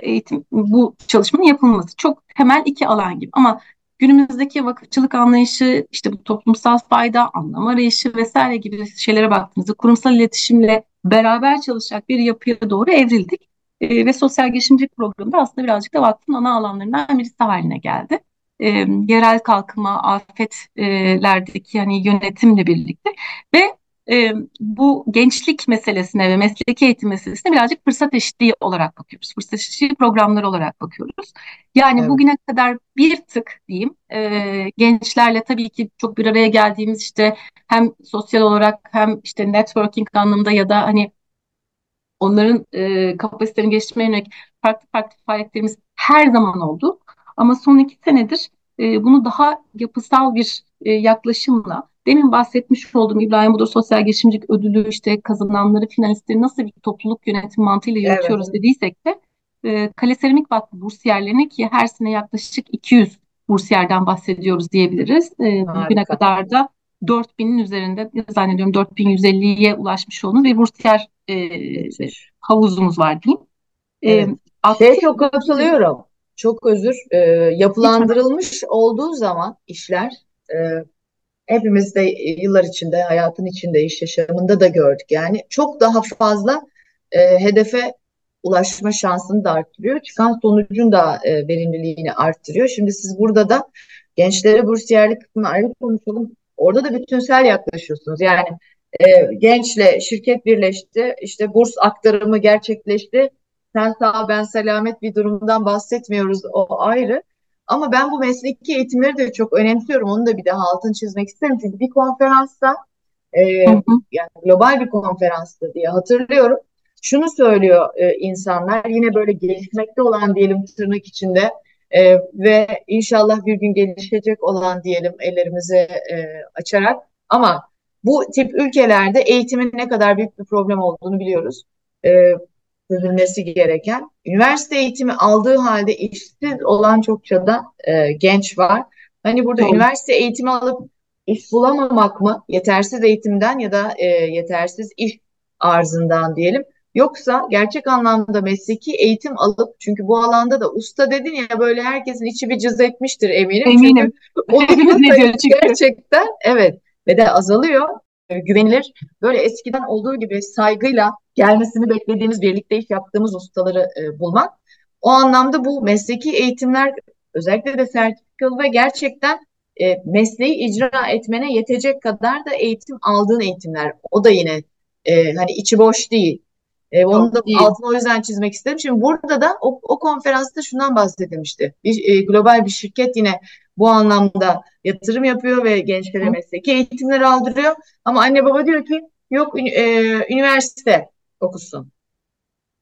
eğitim bu çalışmanın yapılması. Çok temel iki alan gibi. Ama günümüzdeki vakıfçılık anlayışı işte bu toplumsal fayda anlam arayışı vesaire gibi şeylere baktığımızda kurumsal iletişimle beraber çalışacak bir yapıya doğru evrildik. E, ve sosyal girişimcilik programında aslında birazcık da vakfın ana alanlarından birisi haline geldi. E, yerel kalkınma, afetlerdeki yani yönetimle birlikte. Ve e, bu gençlik meselesine ve mesleki eğitim meselesine birazcık fırsat eşitliği olarak bakıyoruz. Fırsat eşitliği programları olarak bakıyoruz. Yani evet. bugüne kadar bir tık diyeyim e, gençlerle tabii ki çok bir araya geldiğimiz işte hem sosyal olarak hem işte networking anlamında ya da hani onların e, kapasitelerini geliştirmeye yönelik farklı farklı faaliyetlerimiz her zaman oldu. Ama son iki senedir e, bunu daha yapısal bir e, yaklaşımla demin bahsetmiş olduğum İbrahim Budur Sosyal Girişimcilik Ödülü işte kazananları, finalistleri nasıl bir topluluk yönetim mantığıyla yönetiyoruz evet. dediysek de e, Kale Seramik Vakfı bursiyerlerine ki her sene yaklaşık 200 bursiyerden bahsediyoruz diyebiliriz. E, bugüne kadar da 4000'in üzerinde zannediyorum 4150'ye ulaşmış olduğumuz bir bursiyer e, havuzumuz var diyeyim. E, evet. E, şey çok katılıyorum. Çok özür. E, yapılandırılmış olduğu zaman işler e, hepimiz de yıllar içinde, hayatın içinde, iş yaşamında da gördük. Yani çok daha fazla e, hedefe ulaşma şansını da arttırıyor. Çıkan sonucun da e, verimliliğini arttırıyor. Şimdi siz burada da gençlere bursiyerlik kısmını ayrı konuşalım. Orada da bütünsel yaklaşıyorsunuz. Yani e, gençle şirket birleşti, işte burs aktarımı gerçekleşti. Sen sağ ben selamet bir durumdan bahsetmiyoruz o ayrı. Ama ben bu mesleki eğitimleri de çok önemsiyorum. Onu da bir daha altını çizmek isterim. Çünkü bir konferansta e, yani global bir konferanstı diye hatırlıyorum. Şunu söylüyor e, insanlar yine böyle gelişmekte olan diyelim tırnak içinde e, ve inşallah bir gün gelişecek olan diyelim ellerimizi e, açarak ama bu tip ülkelerde eğitimin ne kadar büyük bir problem olduğunu biliyoruz. E, çözülmesi gereken. Üniversite eğitimi aldığı halde işsiz olan çokça da e, genç var. Hani burada Doğru. üniversite eğitimi alıp iş bulamamak mı? Yetersiz eğitimden ya da e, yetersiz iş arzından diyelim. Yoksa gerçek anlamda mesleki eğitim alıp çünkü bu alanda da usta dedin ya böyle herkesin içi bir cız etmiştir eminim. Eminim. Çünkü ne diyor çünkü. Gerçekten evet ve de azalıyor. E, güvenilir böyle eskiden olduğu gibi saygıyla gelmesini beklediğimiz, birlikte iş yaptığımız ustaları e, bulmak. O anlamda bu mesleki eğitimler özellikle de sertifikalı ve gerçekten e, mesleği icra etmene yetecek kadar da eğitim aldığın eğitimler. O da yine e, hani içi boş değil. E, onu da değil. altını o yüzden çizmek istedim. Şimdi burada da o, o konferansta şundan bahsedilmişti. Bir e, global bir şirket yine bu anlamda yatırım yapıyor ve gençlere mesleki eğitimler aldırıyor. Ama anne baba diyor ki yok e, üniversite okusun.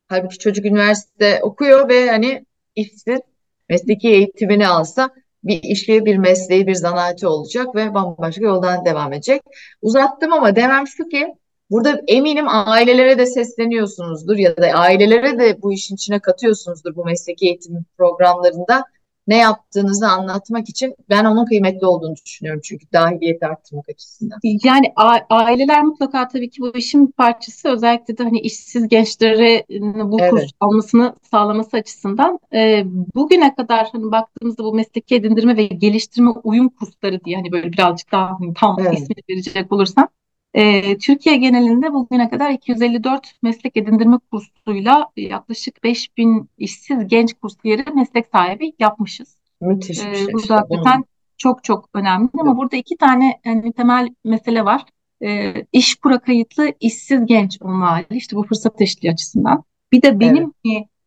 Halbuki çocuk üniversite okuyor ve hani işsiz mesleki eğitimini alsa bir işi, bir mesleği, bir zanaati olacak ve bambaşka yoldan devam edecek. Uzattım ama demem şu ki burada eminim ailelere de sesleniyorsunuzdur ya da ailelere de bu işin içine katıyorsunuzdur bu mesleki eğitim programlarında ne yaptığınızı anlatmak için ben onun kıymetli olduğunu düşünüyorum çünkü dahiliyeti arttırmak açısından. Yani aileler mutlaka tabii ki bu işin bir parçası özellikle de hani işsiz gençlere bu evet. kurs almasını sağlaması açısından e, bugüne kadar hani baktığımızda bu mesleki edindirme ve geliştirme uyum kursları diye hani böyle birazcık daha hani tam evet. ismini verecek olursam e, Türkiye genelinde bugüne kadar 254 meslek edindirme kursuyla yaklaşık 5000 işsiz genç kursiyeri meslek sahibi yapmışız. Müthiş bir şey. E, bu da hakikaten çok çok önemli ama burada iki tane yani temel mesele var. E, iş kura kayıtlı işsiz genç olma işte bu fırsat eşitliği açısından. Bir de benim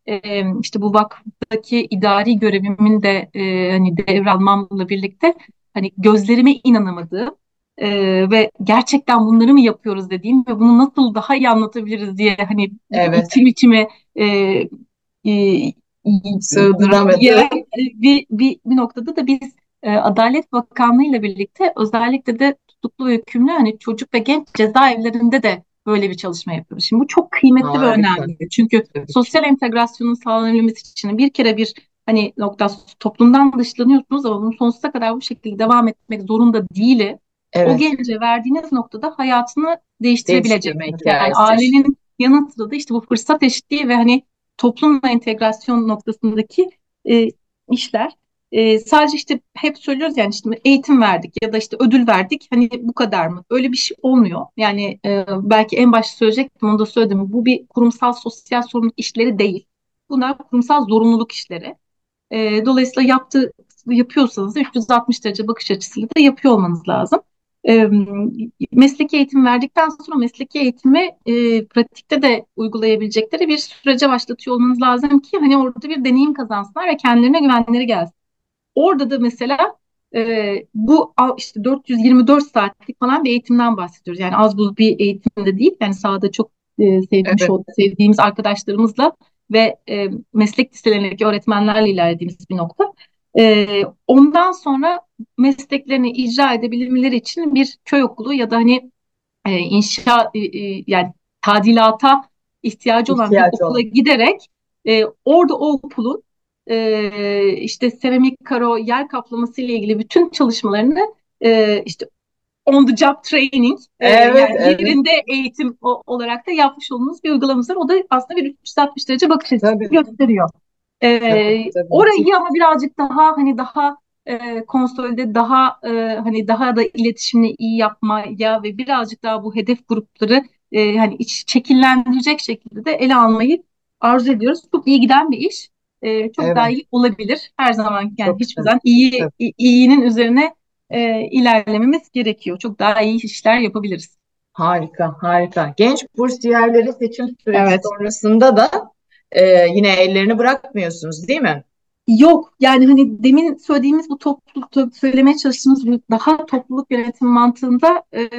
evet. e, işte bu vakıftaki idari görevimin de e, hani devralmamla birlikte hani gözlerime inanamadığım e, ve gerçekten bunları mı yapıyoruz dediğim ve bunu nasıl daha iyi anlatabiliriz diye hani evet. içim içime e, e, sığdıramadı. Bir, bir, bir noktada da biz e, Adalet Bakanlığı ile birlikte özellikle de tutuklu ve hükümlü hani çocuk ve genç cezaevlerinde de böyle bir çalışma yapıyoruz. Şimdi bu çok kıymetli Harika. ve önemli. Çünkü evet. sosyal entegrasyonun sağlanabilmesi için bir kere bir hani nokta toplumdan dışlanıyorsunuz ama bunu sonsuza kadar bu şekilde devam etmek zorunda değil. Evet. O gence verdiğiniz noktada hayatını değiştirebilecek. Yani ailenin yanı sıra da işte bu fırsat eşitliği ve hani toplumla entegrasyon noktasındaki e, işler. E, sadece işte hep söylüyoruz yani işte eğitim verdik ya da işte ödül verdik hani bu kadar mı? Öyle bir şey olmuyor. Yani e, belki en başta söyleyecektim onu da söyledim. Bu bir kurumsal sosyal sorumluluk işleri değil. Bunlar kurumsal zorunluluk işleri. E, dolayısıyla yaptığı yapıyorsanız 360 derece bakış açısıyla da yapıyor olmanız lazım e, mesleki eğitim verdikten sonra mesleki eğitimi e, pratikte de uygulayabilecekleri bir sürece başlatıyor olmanız lazım ki hani orada bir deneyim kazansınlar ve kendilerine güvenleri gelsin. Orada da mesela e, bu işte 424 saatlik falan bir eğitimden bahsediyoruz. Yani az buz bir eğitimde değil. Yani sahada çok e, sevdiğimiz, evet. sevdiğimiz arkadaşlarımızla ve e, meslek liselerindeki öğretmenlerle ilerlediğimiz bir nokta. E, ondan sonra mesleklerini icra edebilmeleri için bir köy okulu ya da hani e, inşa e, e, yani tadilata ihtiyacı olan İhtiyacı bir okula olan. giderek e, orada o okulun e, işte seramik karo yer kaplaması ile ilgili bütün çalışmalarını e, işte on the job training e, evet, yani evet. yerinde eğitim olarak da yapmış olduğunuz bir uygulamamız var. O da aslında bir 360 derece bakış açısı gösteriyor. Ee, tabii, tabii. Orayı ama birazcık daha hani daha e, konsolde daha e, hani daha da iletişimini iyi yapmaya ve birazcık daha bu hedef grupları e, hani iç şekillendirecek şekilde de ele almayı arzu ediyoruz. Çok iyi giden bir iş. E, çok evet. daha iyi olabilir. Her zaman yani çok hiçbir zaman iyi evet. iyinin üzerine e, ilerlememiz gerekiyor. Çok daha iyi işler yapabiliriz. Harika, harika. Genç bursiyerleri seçim süreci evet. sonrasında da e, yine ellerini bırakmıyorsunuz değil mi? Yok yani hani demin söylediğimiz bu topluluk söylemeye çalıştığımız daha topluluk yönetim mantığında e,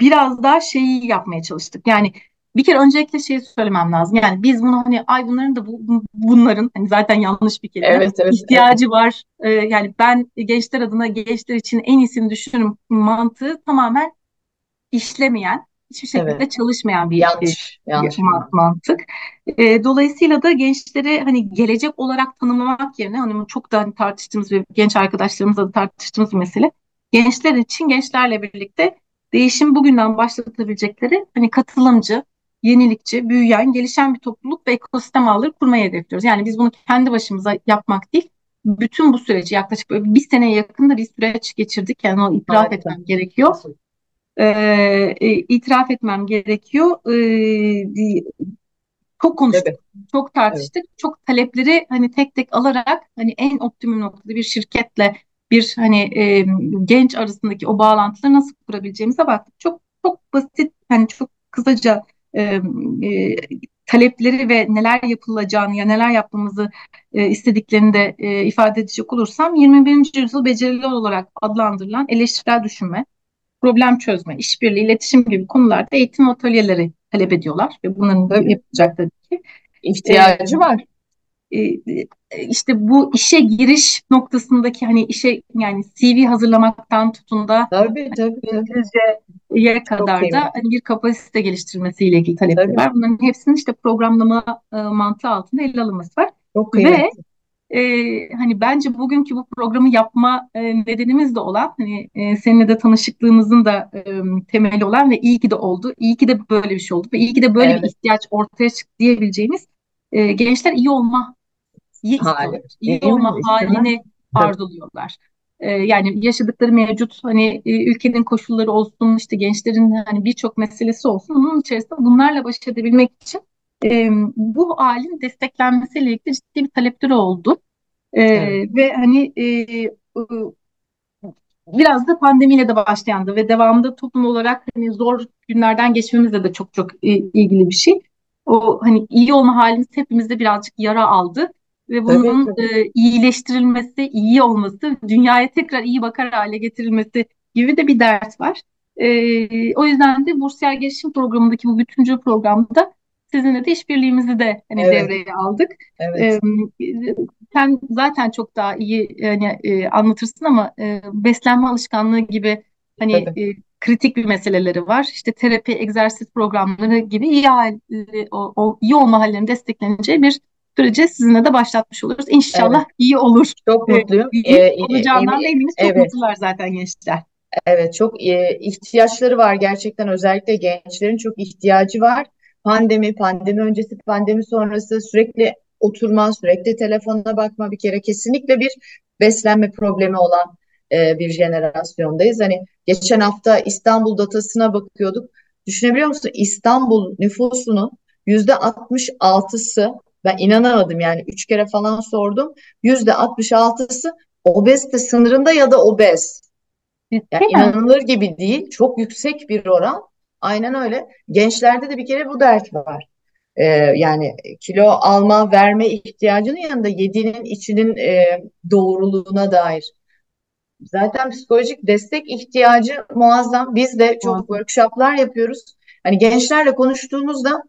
biraz daha şeyi yapmaya çalıştık. Yani bir kere öncelikle şeyi söylemem lazım. Yani biz bunu hani ay bunların da bu, bunların hani zaten yanlış bir kelime evet, evet, ihtiyacı evet. var. Ee, yani ben gençler adına gençler için en iyisini düşünürüm mantığı tamamen işlemeyen hiçbir şekilde evet. çalışmayan bir yanlış, yanlış mantık. E, dolayısıyla da gençleri hani gelecek olarak tanımlamak yerine hani çok da hani tartıştığımız ve genç arkadaşlarımızla da tartıştığımız bir mesele. Gençler için gençlerle birlikte değişim bugünden başlatabilecekleri hani katılımcı, yenilikçi, büyüyen, gelişen bir topluluk ve ekosistem ağları kurmayı hedefliyoruz. Yani biz bunu kendi başımıza yapmak değil, bütün bu süreci yaklaşık böyle bir sene yakında bir süreç geçirdik. Yani o itiraf evet. etmem gerekiyor. Ee, e, itiraf etmem gerekiyor. E, çok konuştuk, evet. çok tartıştık, evet. çok talepleri hani tek tek alarak hani en optimum noktada bir şirketle bir hani e, genç arasındaki o bağlantıları nasıl kurabileceğimize baktık. Çok çok basit hani çok kısaca e, e, talepleri ve neler yapılacağını ya neler yapmamızı e, istediklerini de e, ifade edecek olursam 21. yüzyıl becerileri olarak adlandırılan eleştirel düşünme, problem çözme, işbirliği, iletişim gibi konularda eğitim atölyeleri talep ediyorlar ve bunların Tabii. yapılacak tabii ki. İhtiyacı ee, var. işte bu işe giriş noktasındaki hani işe yani CV hazırlamaktan tutun da tabii, tabii, İngilizceye kadar da hani bir kapasite geliştirmesiyle ilgili talepler var. Bunların hepsinin işte programlama e, mantığı altında ele alınması var. Çok Ve e, hani bence bugünkü bu programı yapma e, nedenimiz de olan hani e, seninle de tanışıklığımızın da e, temeli olan ve iyi ki de oldu. İyi ki de böyle bir şey oldu ve iyi ki de böyle evet. bir ihtiyaç ortaya çıktı diyebileceğimiz e, gençler iyi olma iyi istiyorlar. İyi olma halini arzuluyorlar. Ee, yani yaşadıkları mevcut hani e, ülkenin koşulları olsun işte gençlerin hani birçok meselesi olsun onun içerisinde bunlarla baş edebilmek için e, bu halin desteklenmesiyle ilgili ciddi bir talepleri oldu. E, evet. Ve hani e, biraz da pandemiyle de başlayandı ve devamında toplum olarak hani zor günlerden geçmemizle de çok çok ilgili bir şey. O hani iyi olma halimiz hepimizde birazcık yara aldı ve bunun tabii, tabii. E, iyileştirilmesi, iyi olması, dünyaya tekrar iyi bakar hale getirilmesi gibi de bir dert var. E, o yüzden de Bursiyer Gelişim Programı'ndaki bu bütüncül programda sizinle de işbirliğimizi de hani evet. devreye aldık. Evet. E, sen zaten çok daha iyi yani e, anlatırsın ama e, beslenme alışkanlığı gibi hani e, kritik bir meseleleri var. İşte terapi, egzersiz programları gibi iyi o, o iyi olma hallerinin destekleneceği bir süreci sizinle de başlatmış oluruz. İnşallah evet. iyi olur. Çok mutluyum. İyi ee, olacağından e, eminiz. Çok evet. mutlular zaten gençler. Evet çok e, ihtiyaçları var gerçekten özellikle gençlerin çok ihtiyacı var. Pandemi, pandemi öncesi, pandemi sonrası sürekli oturma, sürekli telefona bakma bir kere kesinlikle bir beslenme problemi olan e, bir jenerasyondayız. Hani geçen hafta İstanbul datasına bakıyorduk. Düşünebiliyor musun? İstanbul nüfusunun yüzde 66'sı ben inanamadım yani üç kere falan sordum. Yüzde 66'sı obezite sınırında ya da obez. Yani inanılır gibi değil. Çok yüksek bir oran. Aynen öyle. Gençlerde de bir kere bu dert var. Ee, yani kilo alma, verme ihtiyacının yanında yediğinin içinin e, doğruluğuna dair. Zaten psikolojik destek ihtiyacı muazzam. Biz de çok workshoplar yapıyoruz. Hani gençlerle konuştuğumuzda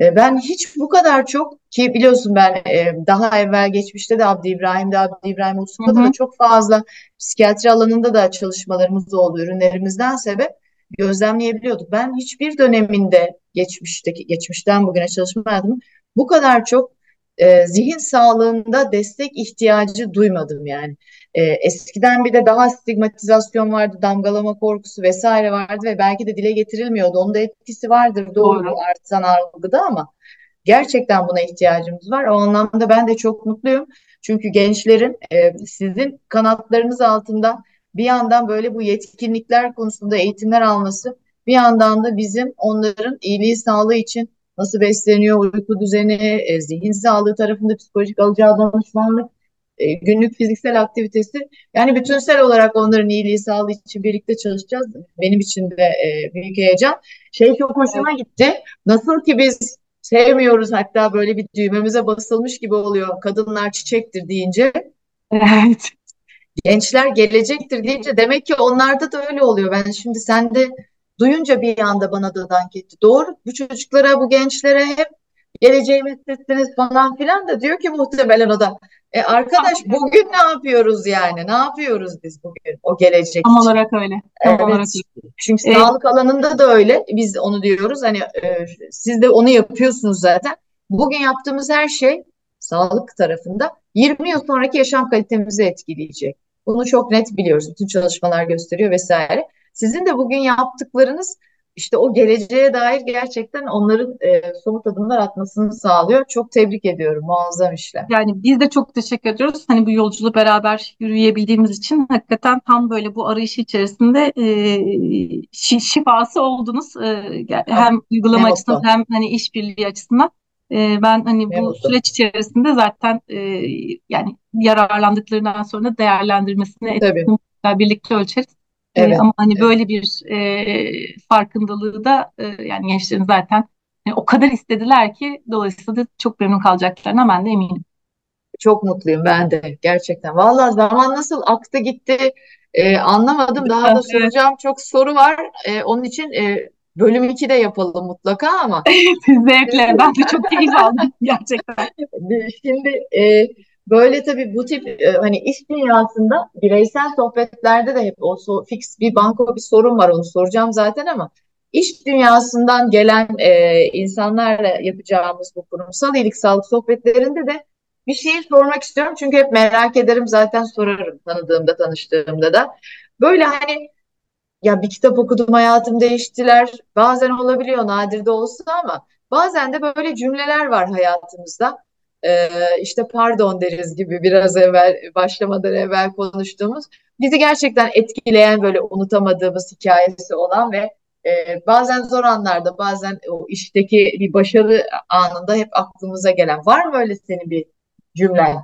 e, ben hiç bu kadar çok ki biliyorsun ben e, daha evvel geçmişte de Abdi İbrahim'de Abdi İbrahim Usku'da da çok fazla psikiyatri alanında da çalışmalarımız oldu ürünlerimizden sebep gözlemleyebiliyorduk. Ben hiçbir döneminde geçmişteki geçmişten bugüne çalışma hayatımın bu kadar çok e, zihin sağlığında destek ihtiyacı duymadım yani. E, eskiden bir de daha stigmatizasyon vardı, damgalama korkusu vesaire vardı ve belki de dile getirilmiyordu. Onun da etkisi vardır doğru, doğru. artan algıda ama gerçekten buna ihtiyacımız var. O anlamda ben de çok mutluyum. Çünkü gençlerin e, sizin kanatlarınız altında bir yandan böyle bu yetkinlikler konusunda eğitimler alması, bir yandan da bizim onların iyiliği sağlığı için nasıl besleniyor, uyku düzeni, e, zihin sağlığı tarafında psikolojik alacağı danışmanlık, e, günlük fiziksel aktivitesi. Yani bütünsel olarak onların iyiliği sağlığı için birlikte çalışacağız. Benim için de e, büyük heyecan. Şey çok hoşuma gitti. Nasıl ki biz sevmiyoruz hatta böyle bir düğmemize basılmış gibi oluyor. Kadınlar çiçektir deyince. Evet. Gençler gelecektir deyince demek ki onlarda da öyle oluyor. Ben şimdi sen de duyunca bir anda bana da dank etti. Doğru bu çocuklara bu gençlere hep geleceğimiz sizsiniz falan filan da diyor ki muhtemelen o da e arkadaş bugün ne yapıyoruz yani? Ne yapıyoruz biz bugün o gelecek Tam için? olarak öyle. Tam evet. olarak öyle. Çünkü ee, sağlık alanında da öyle. Biz onu diyoruz. Hani e, siz de onu yapıyorsunuz zaten. Bugün yaptığımız her şey sağlık tarafında 20 yıl sonraki yaşam kalitemizi etkileyecek. Bunu çok net biliyoruz. Bütün çalışmalar gösteriyor vesaire. Sizin de bugün yaptıklarınız işte o geleceğe dair gerçekten onların e, somut adımlar atmasını sağlıyor. Çok tebrik ediyorum. Muazzam işler. Yani biz de çok teşekkür ediyoruz. Hani bu yolculuğu beraber yürüyebildiğimiz için hakikaten tam böyle bu arayış içerisinde e, şifası oldunuz. E, hem uygulama ne açısından hem hani işbirliği açısından. E, ben hani ne bu mutlu. süreç içerisinde zaten e, yani yararlandıklarından sonra değerlendirmesini birlikte ölçeriz. Ee, evet. ama hani böyle bir e, farkındalığı da e, yani gençlerin zaten yani o kadar istediler ki dolayısıyla da çok memnun kalacaklarına ben de eminim. Çok mutluyum ben de gerçekten. Vallahi zaman nasıl aktı gitti e, anlamadım. Daha da soracağım çok soru var. E, onun için e, bölüm 2 de yapalım mutlaka ama. Zevkle. Ben de çok keyif aldım gerçekten. Şimdi e, böyle tabii bu tip e, hani iş dünyasında bireysel sohbetlerde de hep o so, fix bir banko bir sorun var onu soracağım zaten ama iş dünyasından gelen e, insanlarla yapacağımız bu kurumsal iyilik sağlık sohbetlerinde de bir şeyi sormak istiyorum çünkü hep merak ederim zaten sorarım tanıdığımda tanıştığımda da. Böyle hani ya bir kitap okudum hayatım değiştiler. Bazen olabiliyor nadir de olsa ama bazen de böyle cümleler var hayatımızda. Ee, işte pardon deriz gibi biraz evvel başlamadan evvel konuştuğumuz bizi gerçekten etkileyen böyle unutamadığımız hikayesi olan ve e, bazen zor anlarda bazen o işteki bir başarı anında hep aklımıza gelen var mı öyle senin bir cümlen?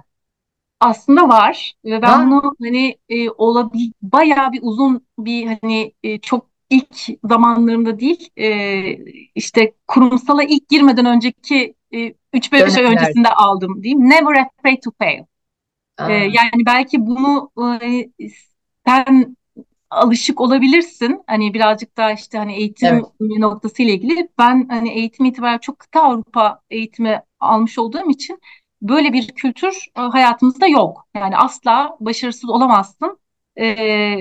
Aslında var ve ben bunu hani e, olabil bayağı bir uzun bir hani e, çok ilk zamanlarımda değil e, işte kurumsala ilk girmeden önceki e, 3-5 ay öncesinde aldım diyeyim. Never afraid to fail. E, yani belki bunu e, sen alışık olabilirsin. Hani birazcık daha işte hani eğitim evet. noktası ile ilgili. Ben hani eğitim itibariyle çok kıta Avrupa eğitimi almış olduğum için böyle bir kültür e, hayatımızda yok. Yani asla başarısız olamazsın e,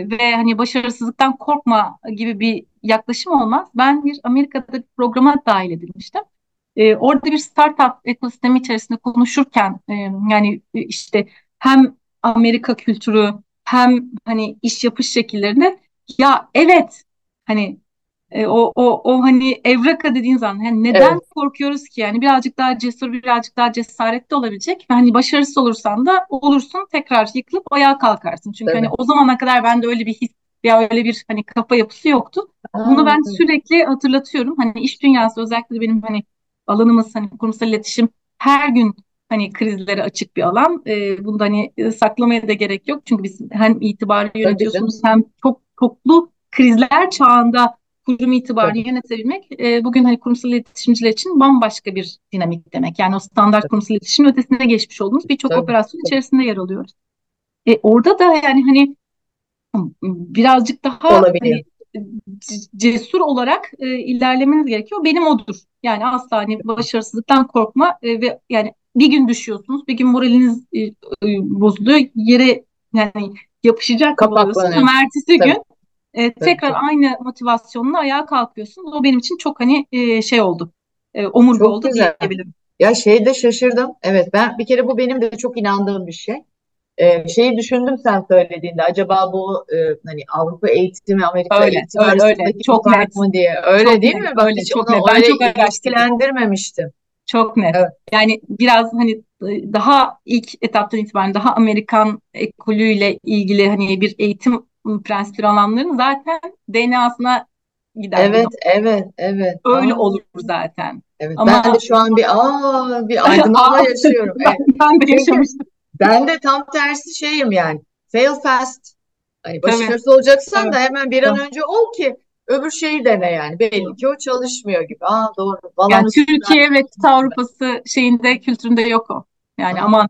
ve hani başarısızlıktan korkma gibi bir yaklaşım olmaz. Ben bir Amerika'da bir programa dahil edilmiştim. E, orada bir startup ekosistemi içerisinde konuşurken e, yani e, işte hem Amerika kültürü hem hani iş yapış şekillerinde ya evet hani e, o, o, o hani evraka dediğin zaman yani neden evet. korkuyoruz ki yani birazcık daha cesur birazcık daha cesaretli olabilecek hani başarısız olursan da olursun tekrar yıkılıp ayağa kalkarsın. Çünkü evet. hani o zamana kadar bende öyle bir his ya öyle bir hani kafa yapısı yoktu. Aa, Bunu ben evet. sürekli hatırlatıyorum. Hani iş dünyası özellikle benim hani alanımız hani kurumsal iletişim her gün hani krizlere açık bir alan. E, bunda hani saklamaya da gerek yok. Çünkü biz hem itibarı yönetiyorsunuz hem çok çoklu krizler çağında kurum itibarını evet. yönetebilmek e, bugün hani kurumsal iletişimciler için bambaşka bir dinamik demek. Yani o standart evet. kurumsal iletişim ötesine geçmiş olduğumuz birçok operasyon evet. içerisinde yer alıyoruz. E, orada da yani hani birazcık daha hani, cesur olarak e, ilerlemeniz gerekiyor. Benim odur. Yani asla hani başarısızlıktan korkma e, ve yani bir gün düşüyorsunuz, bir gün moraliniz e, e, bozuluyor, yere yani yapışacak gibi oluyorsunuz ama ertesi gün e, tekrar evet. aynı motivasyonla ayağa kalkıyorsunuz. O benim için çok hani e, şey oldu. E, omurga çok oldu güzel. diyebilirim. Ya şeyde şaşırdım. Evet ben bir kere bu benim de çok inandığım bir şey. Ee, şeyi düşündüm sen söylediğinde acaba bu e, hani Avrupa eğitimi Amerika öyle, eğitimi öyle, arasındaki öyle. çok net mı diye öyle çok değil net, mi? Bak öyle, çok net. Ben çok ilişkilendirmemiştim. Çok net. Evet. Yani biraz hani daha ilk etaptan itibaren daha Amerikan ekolüyle ilgili hani bir eğitim prensipleri alanların zaten DNA'sına gider. Evet, evet, evet. Öyle aa. olur zaten. Evet, Ama... ben de şu an bir aa bir aydınlanma yaşıyorum. Evet. ben de yaşamıştım. Ben de tam tersi şeyim yani. Fail fast. Hani başarısız olacaksan evet. da hemen bir an önce ol ki öbür şeyi dene yani. Belli ki o çalışmıyor gibi. Aa doğru. yani Türkiye ve kıta Avrupası şeyinde kültüründe yok o. Yani Aa. aman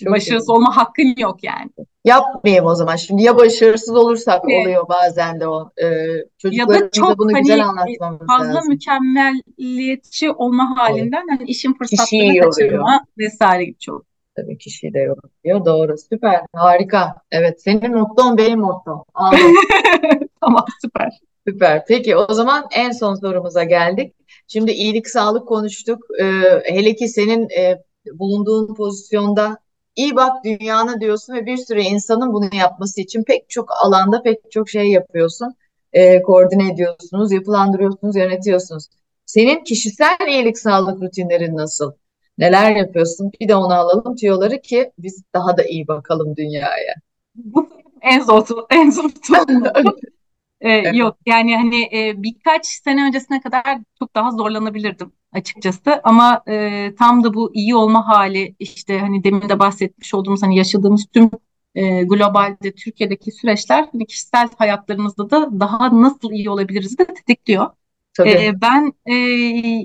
çok başarısız iyi. olma hakkın yok yani. Yapmayayım o zaman. Şimdi ya başarısız olursak evet. oluyor bazen de o. Ee, çocuklarımıza bunu hani, güzel anlatmamız fazla lazım. mükemmelliyetçi olma halinden evet. hani işin fırsatlarını kaçırma vesaire gibi çok. Tabii kişiyi de yoruluyor. Doğru. Süper. Harika. Evet. Senin motton benim mottom. tamam süper. Süper. Peki o zaman en son sorumuza geldik. Şimdi iyilik sağlık konuştuk. Ee, hele ki senin e, bulunduğun pozisyonda iyi bak dünyana diyorsun ve bir sürü insanın bunu yapması için pek çok alanda pek çok şey yapıyorsun. E, koordine ediyorsunuz, yapılandırıyorsunuz, yönetiyorsunuz. Senin kişisel iyilik sağlık rutinlerin nasıl? Neler yapıyorsun? Bir de onu alalım tüyoları ki biz daha da iyi bakalım dünyaya. Bu en zor en zor Ee, evet. Yok yani hani e, birkaç sene öncesine kadar çok daha zorlanabilirdim açıkçası ama e, tam da bu iyi olma hali işte hani demin de bahsetmiş olduğumuz hani yaşadığımız tüm e, globalde Türkiye'deki süreçler hani kişisel hayatlarımızda da daha nasıl iyi olabiliriz de tetikliyor. Tabii. E, ben e,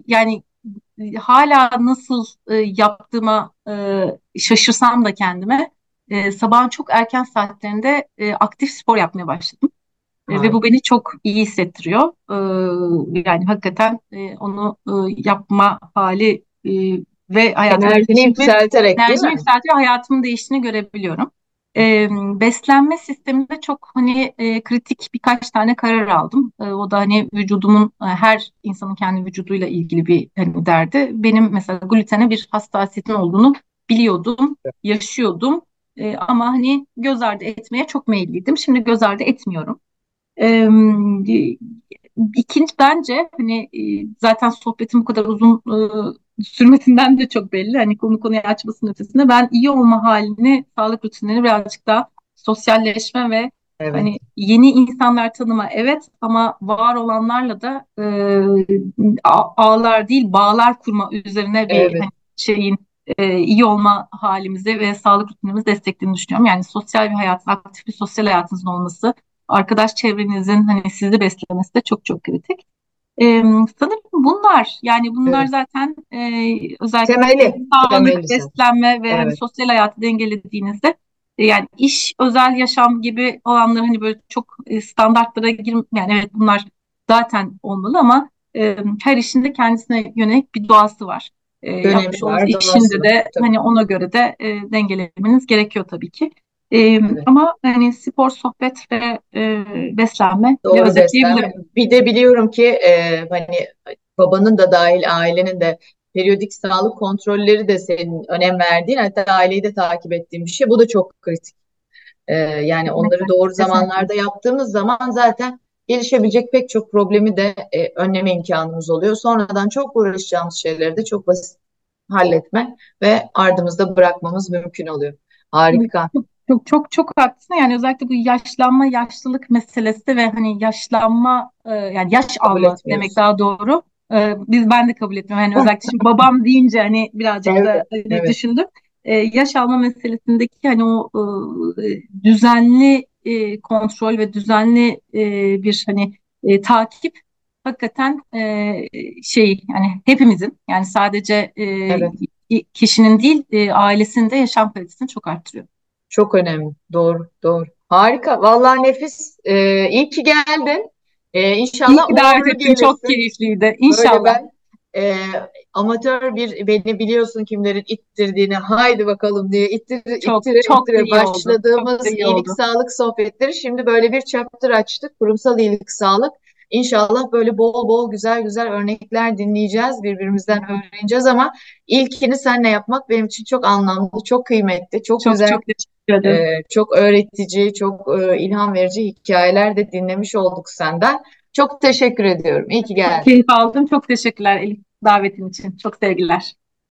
yani hala nasıl e, yaptığıma e, şaşırsam da kendime e, sabahın çok erken saatlerinde e, aktif spor yapmaya başladım. Ve bu beni çok iyi hissettiriyor. E, yani hakikaten e, onu e, yapma hali e, ve hayatımın Enerjini yükselterek enerjimi mi? yükseltiyor, hayatımın değiştiğini görebiliyorum. E, beslenme sisteminde çok hani e, kritik birkaç tane karar aldım. E, o da hani vücudumun e, her insanın kendi vücuduyla ilgili bir hani derdi. Benim mesela glutene bir hassasiyetim olduğunu biliyordum, yaşıyordum. E, ama hani göz ardı etmeye çok meyilliydim. Şimdi göz ardı etmiyorum. E, ikinci bence hani e, zaten sohbetin bu kadar uzun e, sürmesinden de çok belli. Hani konu konuyu açmasının ötesinde ben iyi olma halini, sağlık rutinlerini birazcık daha sosyalleşme ve Evet. hani yeni insanlar tanıma evet ama var olanlarla da e, ağlar değil bağlar kurma üzerine bir Evet. hani şeyin e, iyi olma halimizi ve sağlık rutinimizi desteklediğini düşünüyorum. Yani sosyal bir hayatın, aktif bir sosyal hayatınızın olması, arkadaş çevrenizin hani sizi beslemesi de çok çok kritik. Ee, sanırım bunlar yani bunlar Evet. zaten e, özellikle Temeli, sağlık, temeli beslenme ve hani Evet. sosyal hayatı dengelediğinizde e, yani iş, özel yaşam gibi olanları hani böyle çok e, standartlara gir yani evet bunlar zaten olmalı ama e, her işin de kendisine yönelik bir doğası var. E, yapmış olduğunuz işinde de Tabii. hani ona göre de e, dengelemeniz gerekiyor tabii ki. E, Evet. ama hani spor, sohbet ve e, beslenme Doğru beslenme. Bir de biliyorum ki e, hani babanın da dahil ailenin de periyodik sağlık kontrolleri de senin önem verdiğin hatta aileyi de takip ettiğin bir şey. Bu da çok kritik. E, yani onları Kesinlikle, doğru kesinlikle. zamanlarda yaptığımız zaman zaten gelişebilecek pek çok problemi de e, önleme imkanımız oluyor. Sonradan çok uğraşacağımız şeyleri de çok basit halletme ve ardımızda bırakmamız mümkün oluyor. Harika. Çok çok çok haklısın. Yani özellikle bu yaşlanma, yaşlılık meselesi ve hani yaşlanma e, yani yaş alma demek daha doğru. E, biz ben de kabul etmiyorum. Yani özellikle şimdi babam deyince hani birazcık da Evet, hani evet. düşündüm. E, yaş alma meselesindeki hani o e, düzenli e, kontrol ve düzenli e, bir hani e, takip hakikaten e, şey yani hepimizin yani sadece e, Evet. kişinin değil e, ailesinin de yaşam kalitesini çok arttırıyor. Çok önemli. Doğru, doğru. Harika. Vallahi nefis. Ee, iyi ki geldin. Ee, İyi inşallah ki davet ettin. Çok keyifliydi. Böyle İnşallah. ben e, amatör bir beni biliyorsun kimlerin ittirdiğini haydi bakalım diye ittir, Çok ittire çok ittire iyi oldu. Çok başladığımız iyi iyilik oldu. sağlık sohbetleri şimdi böyle bir chapter açtık. Kurumsal iyilik sağlık. İnşallah böyle bol bol güzel güzel örnekler dinleyeceğiz. Birbirimizden öğreneceğiz ama ilkini seninle yapmak benim için çok anlamlı, çok kıymetli, çok Çok güzel, çok teşekkür ederim. e, çok öğretici, çok e, ilham verici hikayeler de dinlemiş olduk senden. Çok teşekkür ediyorum. İyi ki geldin. keyif aldım. Çok teşekkürler Elif davetin için. Çok sevgiler.